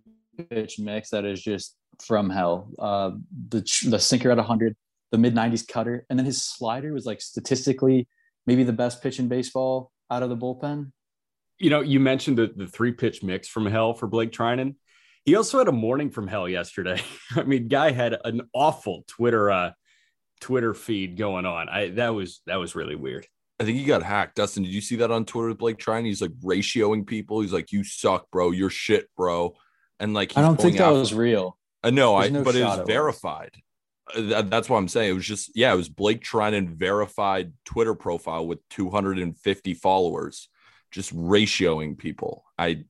pitch mix that is just from hell. Uh, the the sinker at 100, the mid 90s cutter, and then his slider was like statistically maybe the best pitch in baseball out of the bullpen. You know, you mentioned the, the three pitch mix from hell for Blake Treinen. He also had a morning from hell yesterday. I mean, guy had an awful Twitter uh Twitter feed going on. I that was that was really weird. I think he got hacked. Dustin, did you see that on Twitter with Blake Treinen? He's like ratioing people. He's like, "You suck, bro. You're shit, bro." And like, I don't think that after- was real. No, know, I no but it was it was. verified. Uh, that- that's what I'm saying. It was just yeah, it was Blake Treinen verified Twitter profile with 250 followers, just ratioing people. I,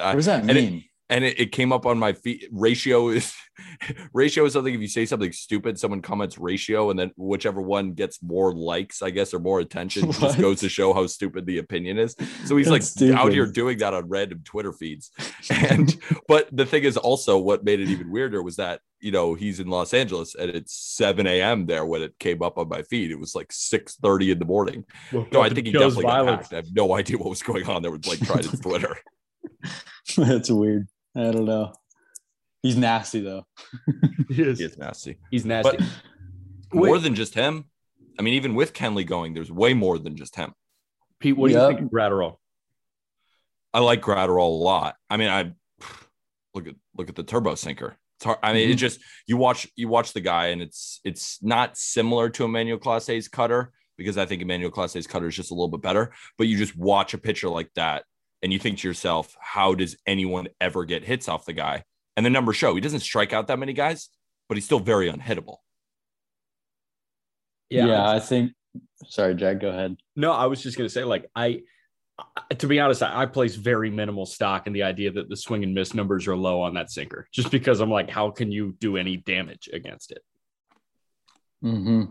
I What does that and it- mean? And it, it came up on my feed. Ratio is ratio is something if you say something stupid, someone comments ratio, and then whichever one gets more likes, I guess, or more attention, just goes to show how stupid the opinion is. So he's That's like out here doing that on random Twitter feeds. And but the thing is also what made it even weirder was that you know he's in Los Angeles and it's 7 a.m. there when it came up on my feed. It was like 6:30 in the morning. No, I think he definitely got hacked. I have no idea what was going on there with Blake Treinen's Twitter. That's weird. I don't know. He's nasty though. He is. He is nasty. He's nasty. But more than just him. I mean, even with Kenley going, there's way more than just him. Pete, what do Yep. you think of Graterol? I like Graterol a lot. I mean, I look at look at the turbo sinker. It's hard. I mean, Mm-hmm. it just you watch you watch the guy, and it's it's not similar to Emmanuel Clase's cutter because I think Emmanuel Clase's cutter is just a little bit better. But you just watch a pitcher like that, and you think to yourself, how does anyone ever get hits off the guy? And the numbers show he doesn't strike out that many guys, but he's still very unhittable. Yeah, I think. Sorry, Jack. Go ahead. No, I was just going to say, like, I, I- to be honest, I, I place very minimal stock in the idea that the swing and miss numbers are low on that sinker, just because I'm like, how can you do any damage against it? hmm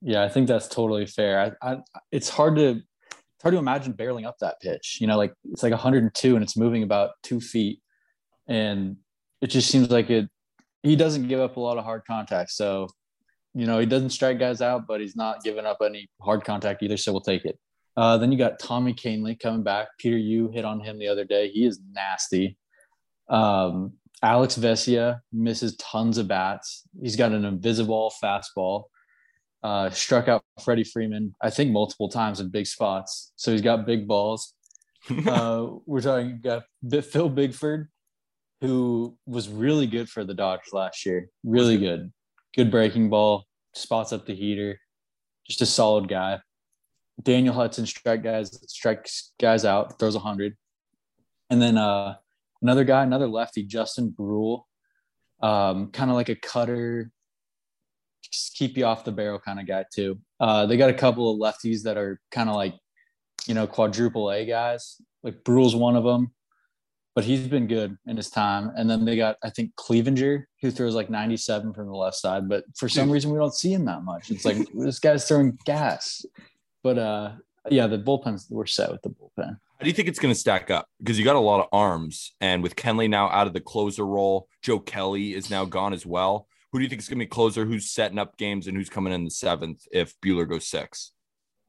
Yeah, I think that's totally fair. I, I, it's hard to it's hard to imagine barreling up that pitch. You know, like it's like 102 and it's moving about two feet, and it just seems like it. He doesn't give up a lot of hard contact, so you know he doesn't strike guys out, but he's not giving up any hard contact either. So we'll take it. Uh, then you got Tommy Kahnle coming back. Peter, you hit on him the other day. He is nasty. Um, Alex Vesia misses tons of bats. He's got an invisible fastball. Uh, struck out Freddie Freeman, I think, multiple times in big spots. So he's got big balls. Uh, we're talking got Phil Bickford, who was really good for the Dodgers last year. Really good. Good breaking ball, spots up the heater. Just a solid guy. Daniel Hudson strike guys strikes guys out, throws a hundred. And then uh another guy, another lefty, Justin Bruihl, um, kind of like a cutter, just keep you off the barrel kind of guy too. Uh, they got a couple of lefties that are kind of like, you know, quadruple A guys. Like Bruihl's one of them, but he's been good in his time. And then they got, I think, Cleavinger, who throws like 97 from the left side, but for some reason we don't see him that much. It's like this guy's throwing gas. But uh, yeah, the bullpens we're set with the bullpen. How do you think it's going to stack up? Because you got a lot of arms, and with Kenley now out of the closer role, Joe Kelly is now gone as well. Who do you think is going to be closer? Who's setting up games, and who's coming in the seventh if Buehler goes six?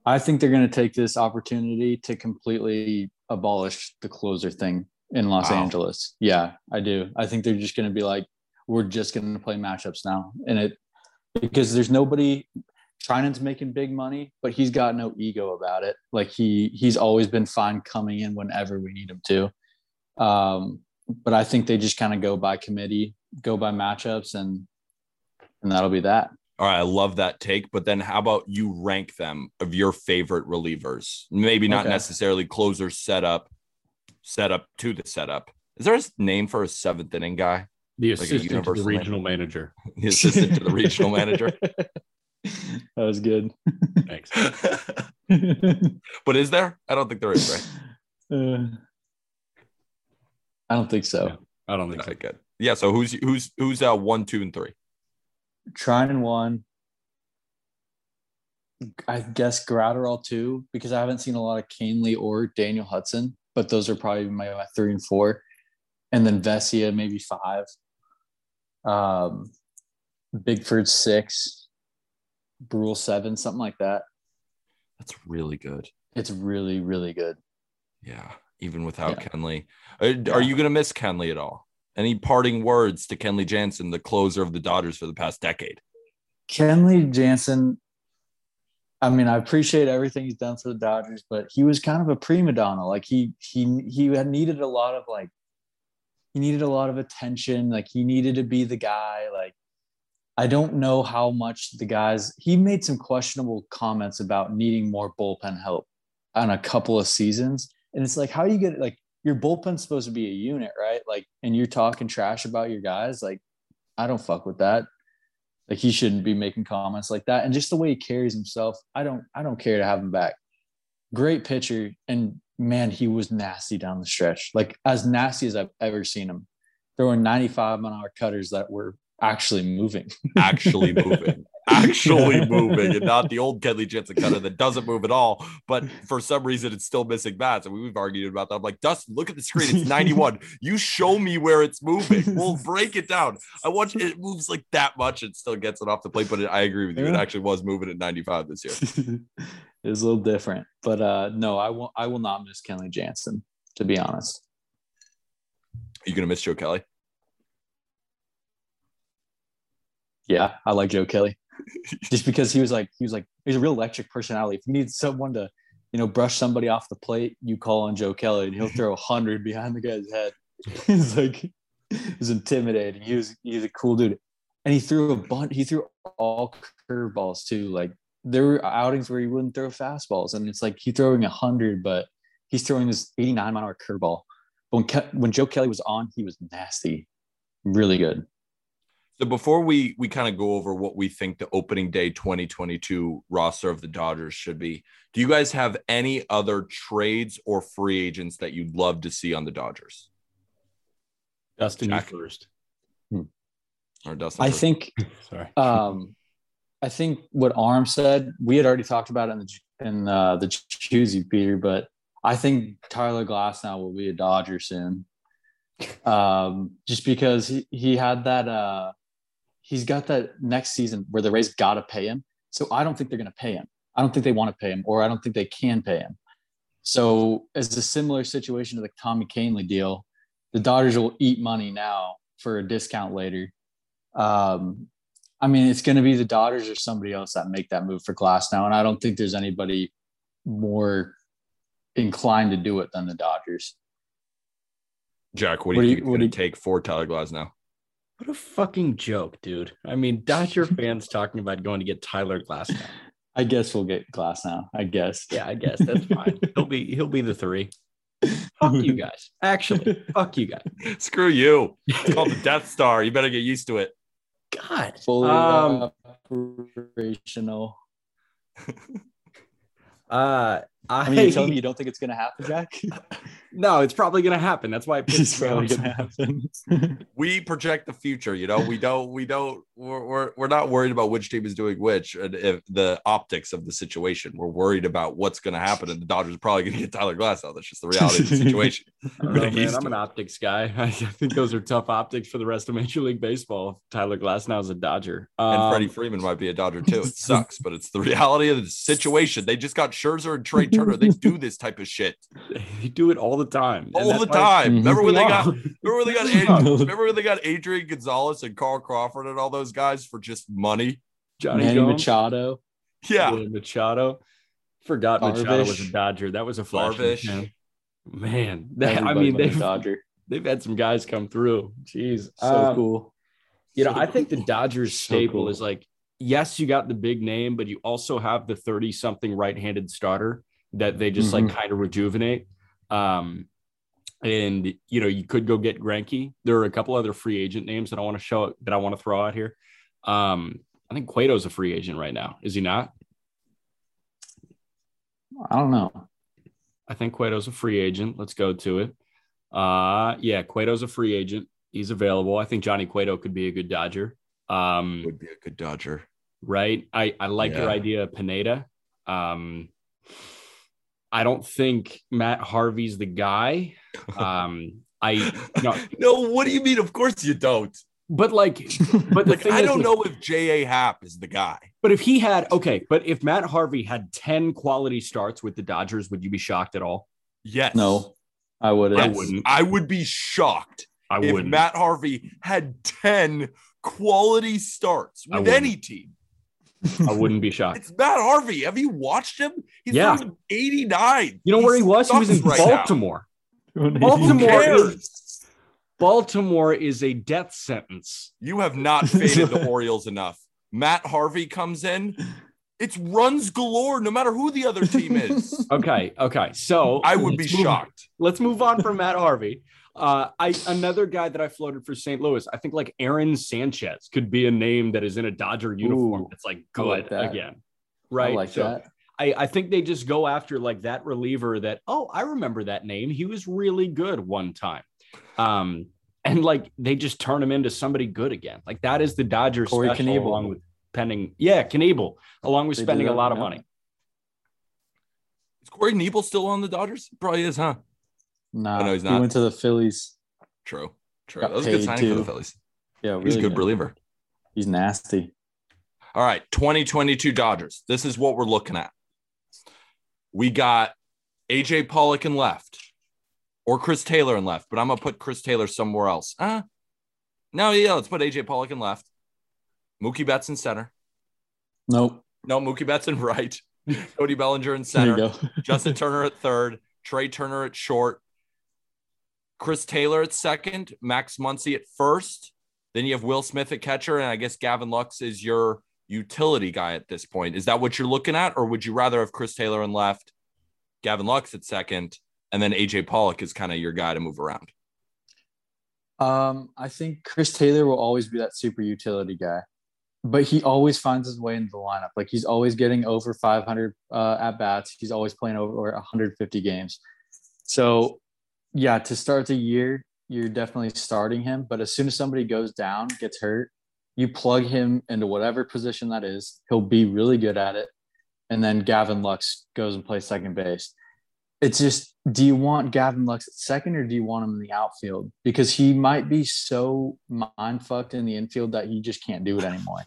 I think they're going to take this opportunity to completely abolish the closer thing in Los Wow. Angeles. Yeah, I do. I think they're just going to be like, we're just going to play matchups now, and it because there's nobody trying to making big money, but he's got no ego about it. Like he he's always been fine coming in whenever we need him to. Um, but I think they just kind of go by committee, go by matchups, and and that'll be that. All right, I love that take. But then how about you rank them of your favorite relievers? Maybe not Okay. necessarily closer setup, setup to the setup. Is there a name for a seventh inning guy? The Like assistant to the universal name. regional manager. The assistant to the regional manager. That was good. Thanks. but is there? I don't think there is, right? Uh, I don't think so. Yeah. I don't think so. Okay, good. Yeah. So who's who's who's uh one, two, and three? Trying and one. I guess Graterol two because I haven't seen a lot of Kahnle or Daniel Hudson, but those are probably my, my three and four, and then Vesia maybe five. Um, Bickford six, Bruihl seven, something like that. That's really good. It's really really good. Yeah, even without Yeah. Kenley. Uh, Are you going to miss Kenley at all? Any parting words to Kenley Jansen, the closer of the Dodgers for the past decade? Kenley Jansen, I mean, I appreciate everything he's done for the Dodgers, but he was kind of a prima donna. Like he he he had needed a lot of like he needed a lot of attention. Like he needed to be the guy. Like I don't know how much the guys he made some questionable comments about needing more bullpen help on a couple of seasons. And it's like, how do you get like your bullpen's supposed to be a unit, right? Like, and you're talking trash about your guys. Like, I don't fuck with that. Like he shouldn't be making comments like that. And just the way he carries himself, I don't I don't care to have him back. Great pitcher. And man, he was nasty down the stretch. Like as nasty as I've ever seen him. Throwing 95 mile an hour cutters that were actually moving. actually moving, actually moving, and not the old Kenley Jansen cutter that doesn't move at all. But for some reason, it's still missing bats. And we've argued about that. I'm like, Dustin, look at the screen. It's 91. you show me where it's moving. We'll break it down. I watch it moves like that much. It still gets it off the plate. But it, I agree with you. It actually was moving at 95 this year. it was a little different. But uh no, I will I will not miss Kenley Jansen, to be honest. Are you gonna miss Joe Kelly? Yeah, I like Joe Kelly. Just because he was like he was like he's a real electric personality. If you need someone to, you know, brush somebody off the plate, you call on Joe Kelly and he'll throw a hundred behind the guy's head. he's like he's intimidating. He was he's a cool dude. And he threw a bunch, he threw all curveballs too. Like there were outings where he wouldn't throw fastballs. And it's like he's throwing a hundred, but he's throwing this 89 mile hour curveball. But when Ke- when Joe Kelly was on, he was nasty. Really good. So before we we kind of go over what we think the opening day 2022 roster of the Dodgers should be, do you guys have any other trades or free agents that you'd love to see on the Dodgers? Dustin, Jack? you first. Or Dustin? I first? think Sorry. um I think what Aram said, we had already talked about it in the in uh, the jacuzzi, Peter, but I think Tyler Glasnow will be a Dodger soon. Um, just because he, he had that uh he's got that next season where the Rays gotta pay him. So I don't think they're gonna pay him. I don't think they want to pay him, or I don't think they can pay him. So it's a similar situation to the Tommy Kahnle deal. The Dodgers will eat money now for a discount later. Um, I mean, it's going to be the Dodgers or somebody else that make that move for Glasnow, and I don't think there's anybody more inclined to do it than the Dodgers. Jack, what do what you do think you- what do you- take for Tyler Glasnow? What a fucking joke, dude. I mean, Dodger fans talking about going to get Tyler Glasnow. I guess we'll get Glasnow. I guess. Yeah, I guess that's fine. he'll be he'll be the three. Fuck you guys. Actually, fuck you guys. Screw you. It's called the Death Star. You better get used to it. God. Fully Um, operational. Uh I, I mean, you're telling me you don't think it's going to happen, Jack? no, it's probably gonna happen. That's why I picked it's probably going to happen. We project the future. You know, we don't, we don't, we're, we're, we're not worried about which team is doing which and if the optics of the situation. We're worried about what's going to happen. And the Dodgers are probably going to get Tyler Glass out. That's just the reality of the situation. I don't know, man. I'm an optics guy. I think those are tough optics for the rest of Major League Baseball. Tyler Glasnow is a Dodger. And Um, Freddie Freeman might be a Dodger too. It sucks, but it's the reality of the situation. They just got Scherzer and Trea Turner. They do this type of shit they do it all the time. All the time. Remember when they got remember when they got Ad- remember when they got Adrian Gonzalez and Carl Crawford and all those guys for just money? Johnny Manny Gomes, Machado. Yeah. Willie Machado. Forgot Machado was a Dodger. That was a flash. in Darvish. Man, they, I mean, they've Dodger. they've had some guys come through. Jeez, So Um, cool. You know, I think the Dodgers So staple cool. is like, yes, you got the big name, but you also have the 30 something right handed starter that they just like Mhm. kind of rejuvenate. Um, and you know, you could go get Greinke. There are a couple other free agent names that I want to show that I want to throw out here. Um, I think Cueto's a free agent right now, is he not? I don't know. I think Cueto's a free agent. Let's go to it. Uh, yeah, Cueto's a free agent. He's available. I think Johnny Cueto could be a good Dodger. Um, Would be a good Dodger. right? I, I like your idea of Pineda. Um, I don't think Matt Harvey's the guy. Um, I no, No, what do you mean? Of course you don't. but like, but the Like, thing I is, don't if- know if J.A. Happ is the guy. But if he had okay, but if Matt Harvey had ten quality starts with the Dodgers, would you be shocked at all? Yes. No, I wouldn't. I wouldn't. I would be shocked I if wouldn't. Matt Harvey had 10 quality starts with any team. I wouldn't be shocked. It's Matt Harvey. Have you watched him? He's Yeah. 89. You know where he was? He was in right. Baltimore. Baltimore is, Baltimore is a death sentence. You have not faded the Orioles enough. Matt Harvey comes in. It's runs galore, no matter who the other team is. Okay, okay. So I would be let's move- shocked. Let's move on from Matt Harvey. Uh, I another guy that I floated for St. Louis. I think like Aaron Sanchez could be a name that is in a Dodger uniform. Ooh, that's like good like that. again, right? I like So that. I, I think they just go after like that reliever that oh I remember that name. He was really good one time. Um, and like they just turn him into somebody good again. Like that is the Dodgers Corey special Knebel. along with pending. Yeah, Knebel, along with They do spending a that, lot of yeah. money. Is Corey Knebel still on the Dodgers? Probably is, huh? Nah, Oh, no, he's he not. went to the Phillies. True. True. Got That was a good signing for the. Phillies. Yeah, He's a really good reliever. He's nasty. All right, 2022 Dodgers. This is what we're looking at. We got AJ Pollock in left or Chris Taylor in left, but I'm going to put Chris Taylor somewhere else. Uh, no, yeah, let's put AJ Pollock in left. Mookie Betts in center. Nope. No, Mookie Betts in right. Cody Bellinger in There you center. go. Justin Turner at third. Trea Turner at short. Chris Taylor at second. Max Muncy at first. Then you have Will Smith at catcher, and I guess Gavin Lux is your utility guy at this point. Is that what you're looking at, or would you rather have Chris Taylor in left, Gavin Lux at second, and then AJ Pollock is kind of your guy to move around? Um, I think Chris Taylor will always be that super utility guy, but he always finds his way into the lineup. Like he's always getting over 500 uh, at bats. He's always playing over 150 games. So, yeah, to start the year, you're definitely starting him. But as soon as somebody goes down, gets hurt, you plug him into whatever position that is. He'll be really good at it. And then Gavin Lux goes and plays second base it's just do you want Gavin Lux at second or do you want him in the outfield? Because he might be so mind fucked in the infield that he just can't do it anymore.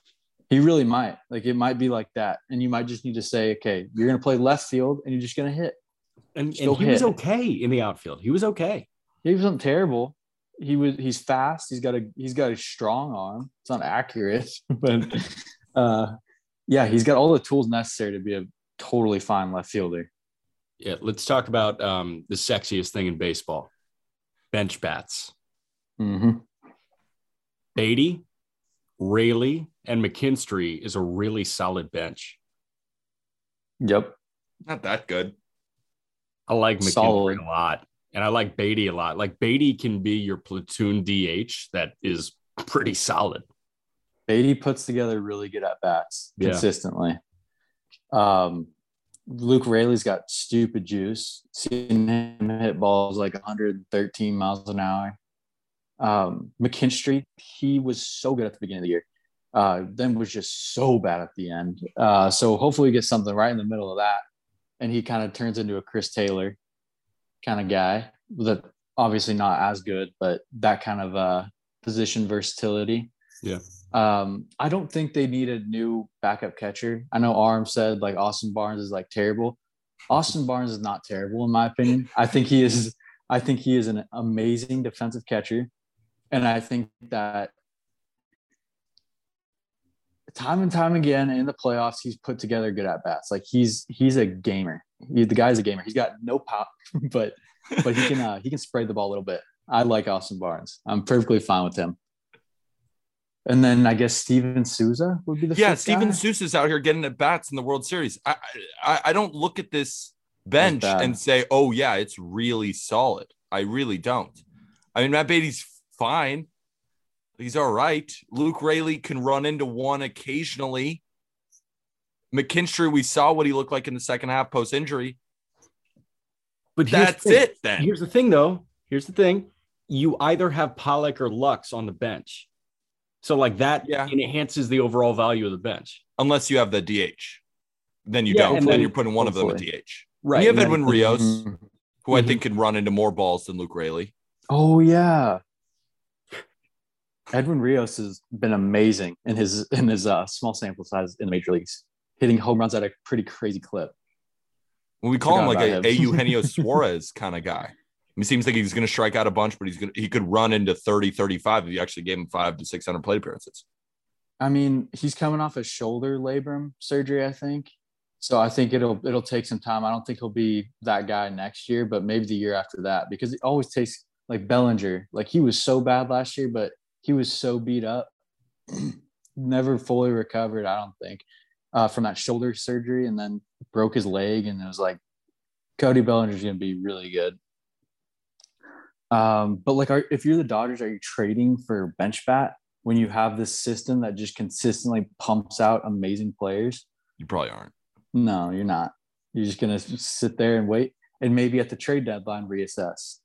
He really might. Like it might be like that. And you might just need to say, okay, you're gonna play left field and you're just gonna hit. And, and Still he was okay in the outfield. He was okay. He wasn't terrible. He was he's fast. He's got a he's got a strong arm. It's not accurate, but uh yeah, he's got all the tools necessary to be a totally fine left fielder. Yeah, let's talk about um, the sexiest thing in baseball: bench bats. Mm-hmm. Beaty, Raley, and McKinstry is a really solid bench. Yep. Not that good. I like Solid. a lot, and I like Beaty a lot. Like Beaty can be your platoon DH that is pretty solid. Beaty puts together really good at bats Yeah. consistently. Um, Luke Raley's got stupid juice. Seen him hit balls like 113 miles an hour. Um, McKinstry, he was so good at the beginning of the year. Uh, then was just so bad at the end. Uh, so hopefully we get something right in the middle of that. And he kind of turns into a Chris Taylor kind of guy that obviously not as good, but that kind of uh, position versatility. Yeah. Um, I don't think they need a new backup catcher. I know Aram said like Austin Barnes is like terrible. Austin Barnes is not terrible in my opinion. I think he is. I think he is an amazing defensive catcher, and I think that time and time again in the playoffs, he's put together good at bats. Like he's he's a gamer. He, the guy's a gamer. He's got no pop, but but he can uh, he can spray the ball a little bit. I like Austin Barnes. I'm perfectly fine with him. And then I guess Steven Souza would be the Yeah, Steven guy. Souza's out here getting at bats in the World Series. I, I I don't look at this bench and say, "Oh yeah, it's really solid." I really don't. I mean, Matt Beaty's fine. He's all right. Luke Raley can run into one occasionally. McKinstry, we saw what he looked like in the second half post injury. But here's the That's it then. Here's the thing, though. Here's the thing. You either have Pollock or Lux on the bench. So, like that Yeah. enhances the overall value of the bench. Unless you have the DH, then you Yeah, don't. and Then then- you're putting one of them at. DH. Right. you have Edwin Rios, Mhm. who I Mhm. think can run into more balls than Luke Raley. Oh yeah. Edwin Rios has been amazing in his in his uh, small sample size in the major leagues, hitting home runs at a pretty crazy clip. Well, we call him like a, a. Eugenio Suarez kind of guy. He seems like he's going to strike out a bunch, but he's going he could run into 30, 35 if you actually gave him five to 600 plate appearances. I mean, he's coming off a shoulder labrum surgery, I think. So I think it'll it'll take some time. I don't think he'll be that guy next year, but maybe the year after that because it always takes like Bellinger. Like he was so bad last year, but he was so beat up, never fully recovered. I don't think uh, from that shoulder surgery, and then broke his leg, and it was like Cody Bellinger's going to be really good. Um, but like, are, if you're the Dodgers, are you trading for bench bat when you have this system that just consistently pumps out amazing players? You probably aren't. No, you're not. You're just gonna sit there and wait, and maybe at the trade deadline reassess.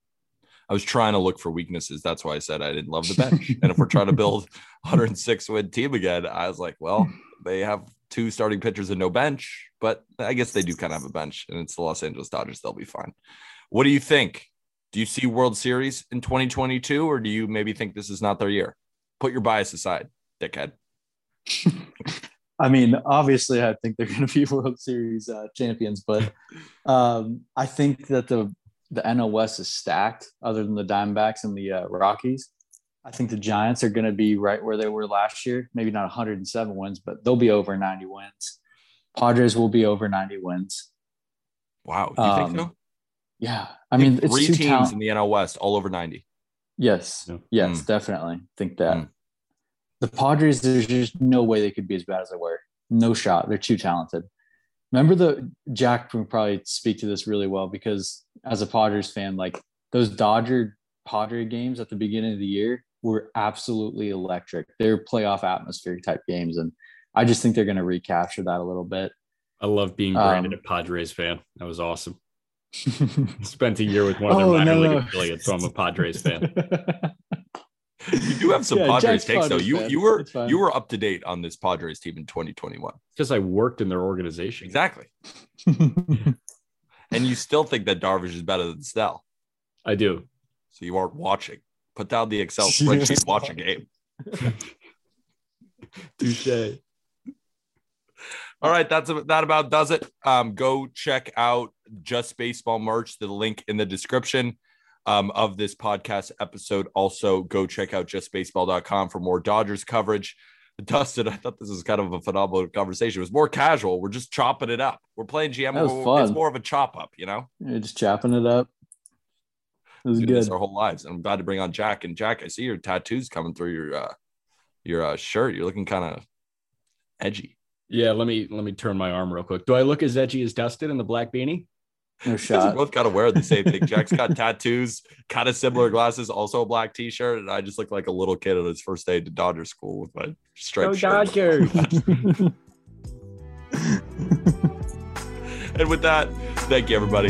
I was trying to look for weaknesses. That's why I said I didn't love the bench. and if we're trying to build 106 win team again, I was like, well, they have two starting pitchers and no bench, but I guess they do kind of have a bench, and it's the Los Angeles Dodgers. They'll be fine. What do you think? Do you see World Series in 2022, or do you maybe think this is not their year? Put your bias aside, dickhead. I mean, obviously, I think they're going to be World Series uh, champions, but um, I think that the the NL West is stacked. Other than the Diamondbacks and the uh, Rockies, I think the Giants are going to be right where they were last year. Maybe not 107 wins, but they'll be over 90 wins. Padres will be over 90 wins. Wow, Do you um, think so? Yeah, I mean, it's three teams talent- in the NL West, all over 90. Yes, yeah. yes, mm. definitely think that. Mm the Padres, there's just no way they could be as bad as they were. No shot. They're too talented. Remember the Jack can probably speak to this really well because as a Padres fan, like those Dodger Padre games at the beginning of the year were absolutely electric. They're playoff atmosphere type games. And I just think they're going to recapture that a little bit. I love being branded um, a Padres fan. That was awesome. Spent a year with one of their oh, minor no, league no. affiliates, so I'm a Padres fan. you do have some yeah, Padres takes though. You fan. you were you were up to date on this Padres team in 2021 because I worked in their organization. Exactly. and you still think that Darvish is better than Snell. I do. So you aren't watching. Put down the Excel spreadsheet. watch a game. Touche. All right, that's that about does it. Um, go check out Just Baseball merch. The link in the description um, of this podcast episode. Also, go check out justbaseball.com for more Dodgers coverage. Dustin, I thought this was kind of a phenomenal conversation. It was more casual. We're just chopping it up. We're playing GM. That was fun. It's more of a chop up, you know? You're just chopping it up. It was good. Our whole lives. And I'm glad to bring on Jack. And Jack, I see your tattoos coming through your uh, your uh, shirt. You're looking kind of edgy. Yeah, let me let me turn my arm real quick. Do I look as edgy as Dustin in the black beanie? No shot. We both got to wear the same thing. Jack's got tattoos, kind of similar glasses, also a black t-shirt, and I just look like a little kid on his first day to Dodger school with my striped Go Dodgers. and with that, thank you everybody.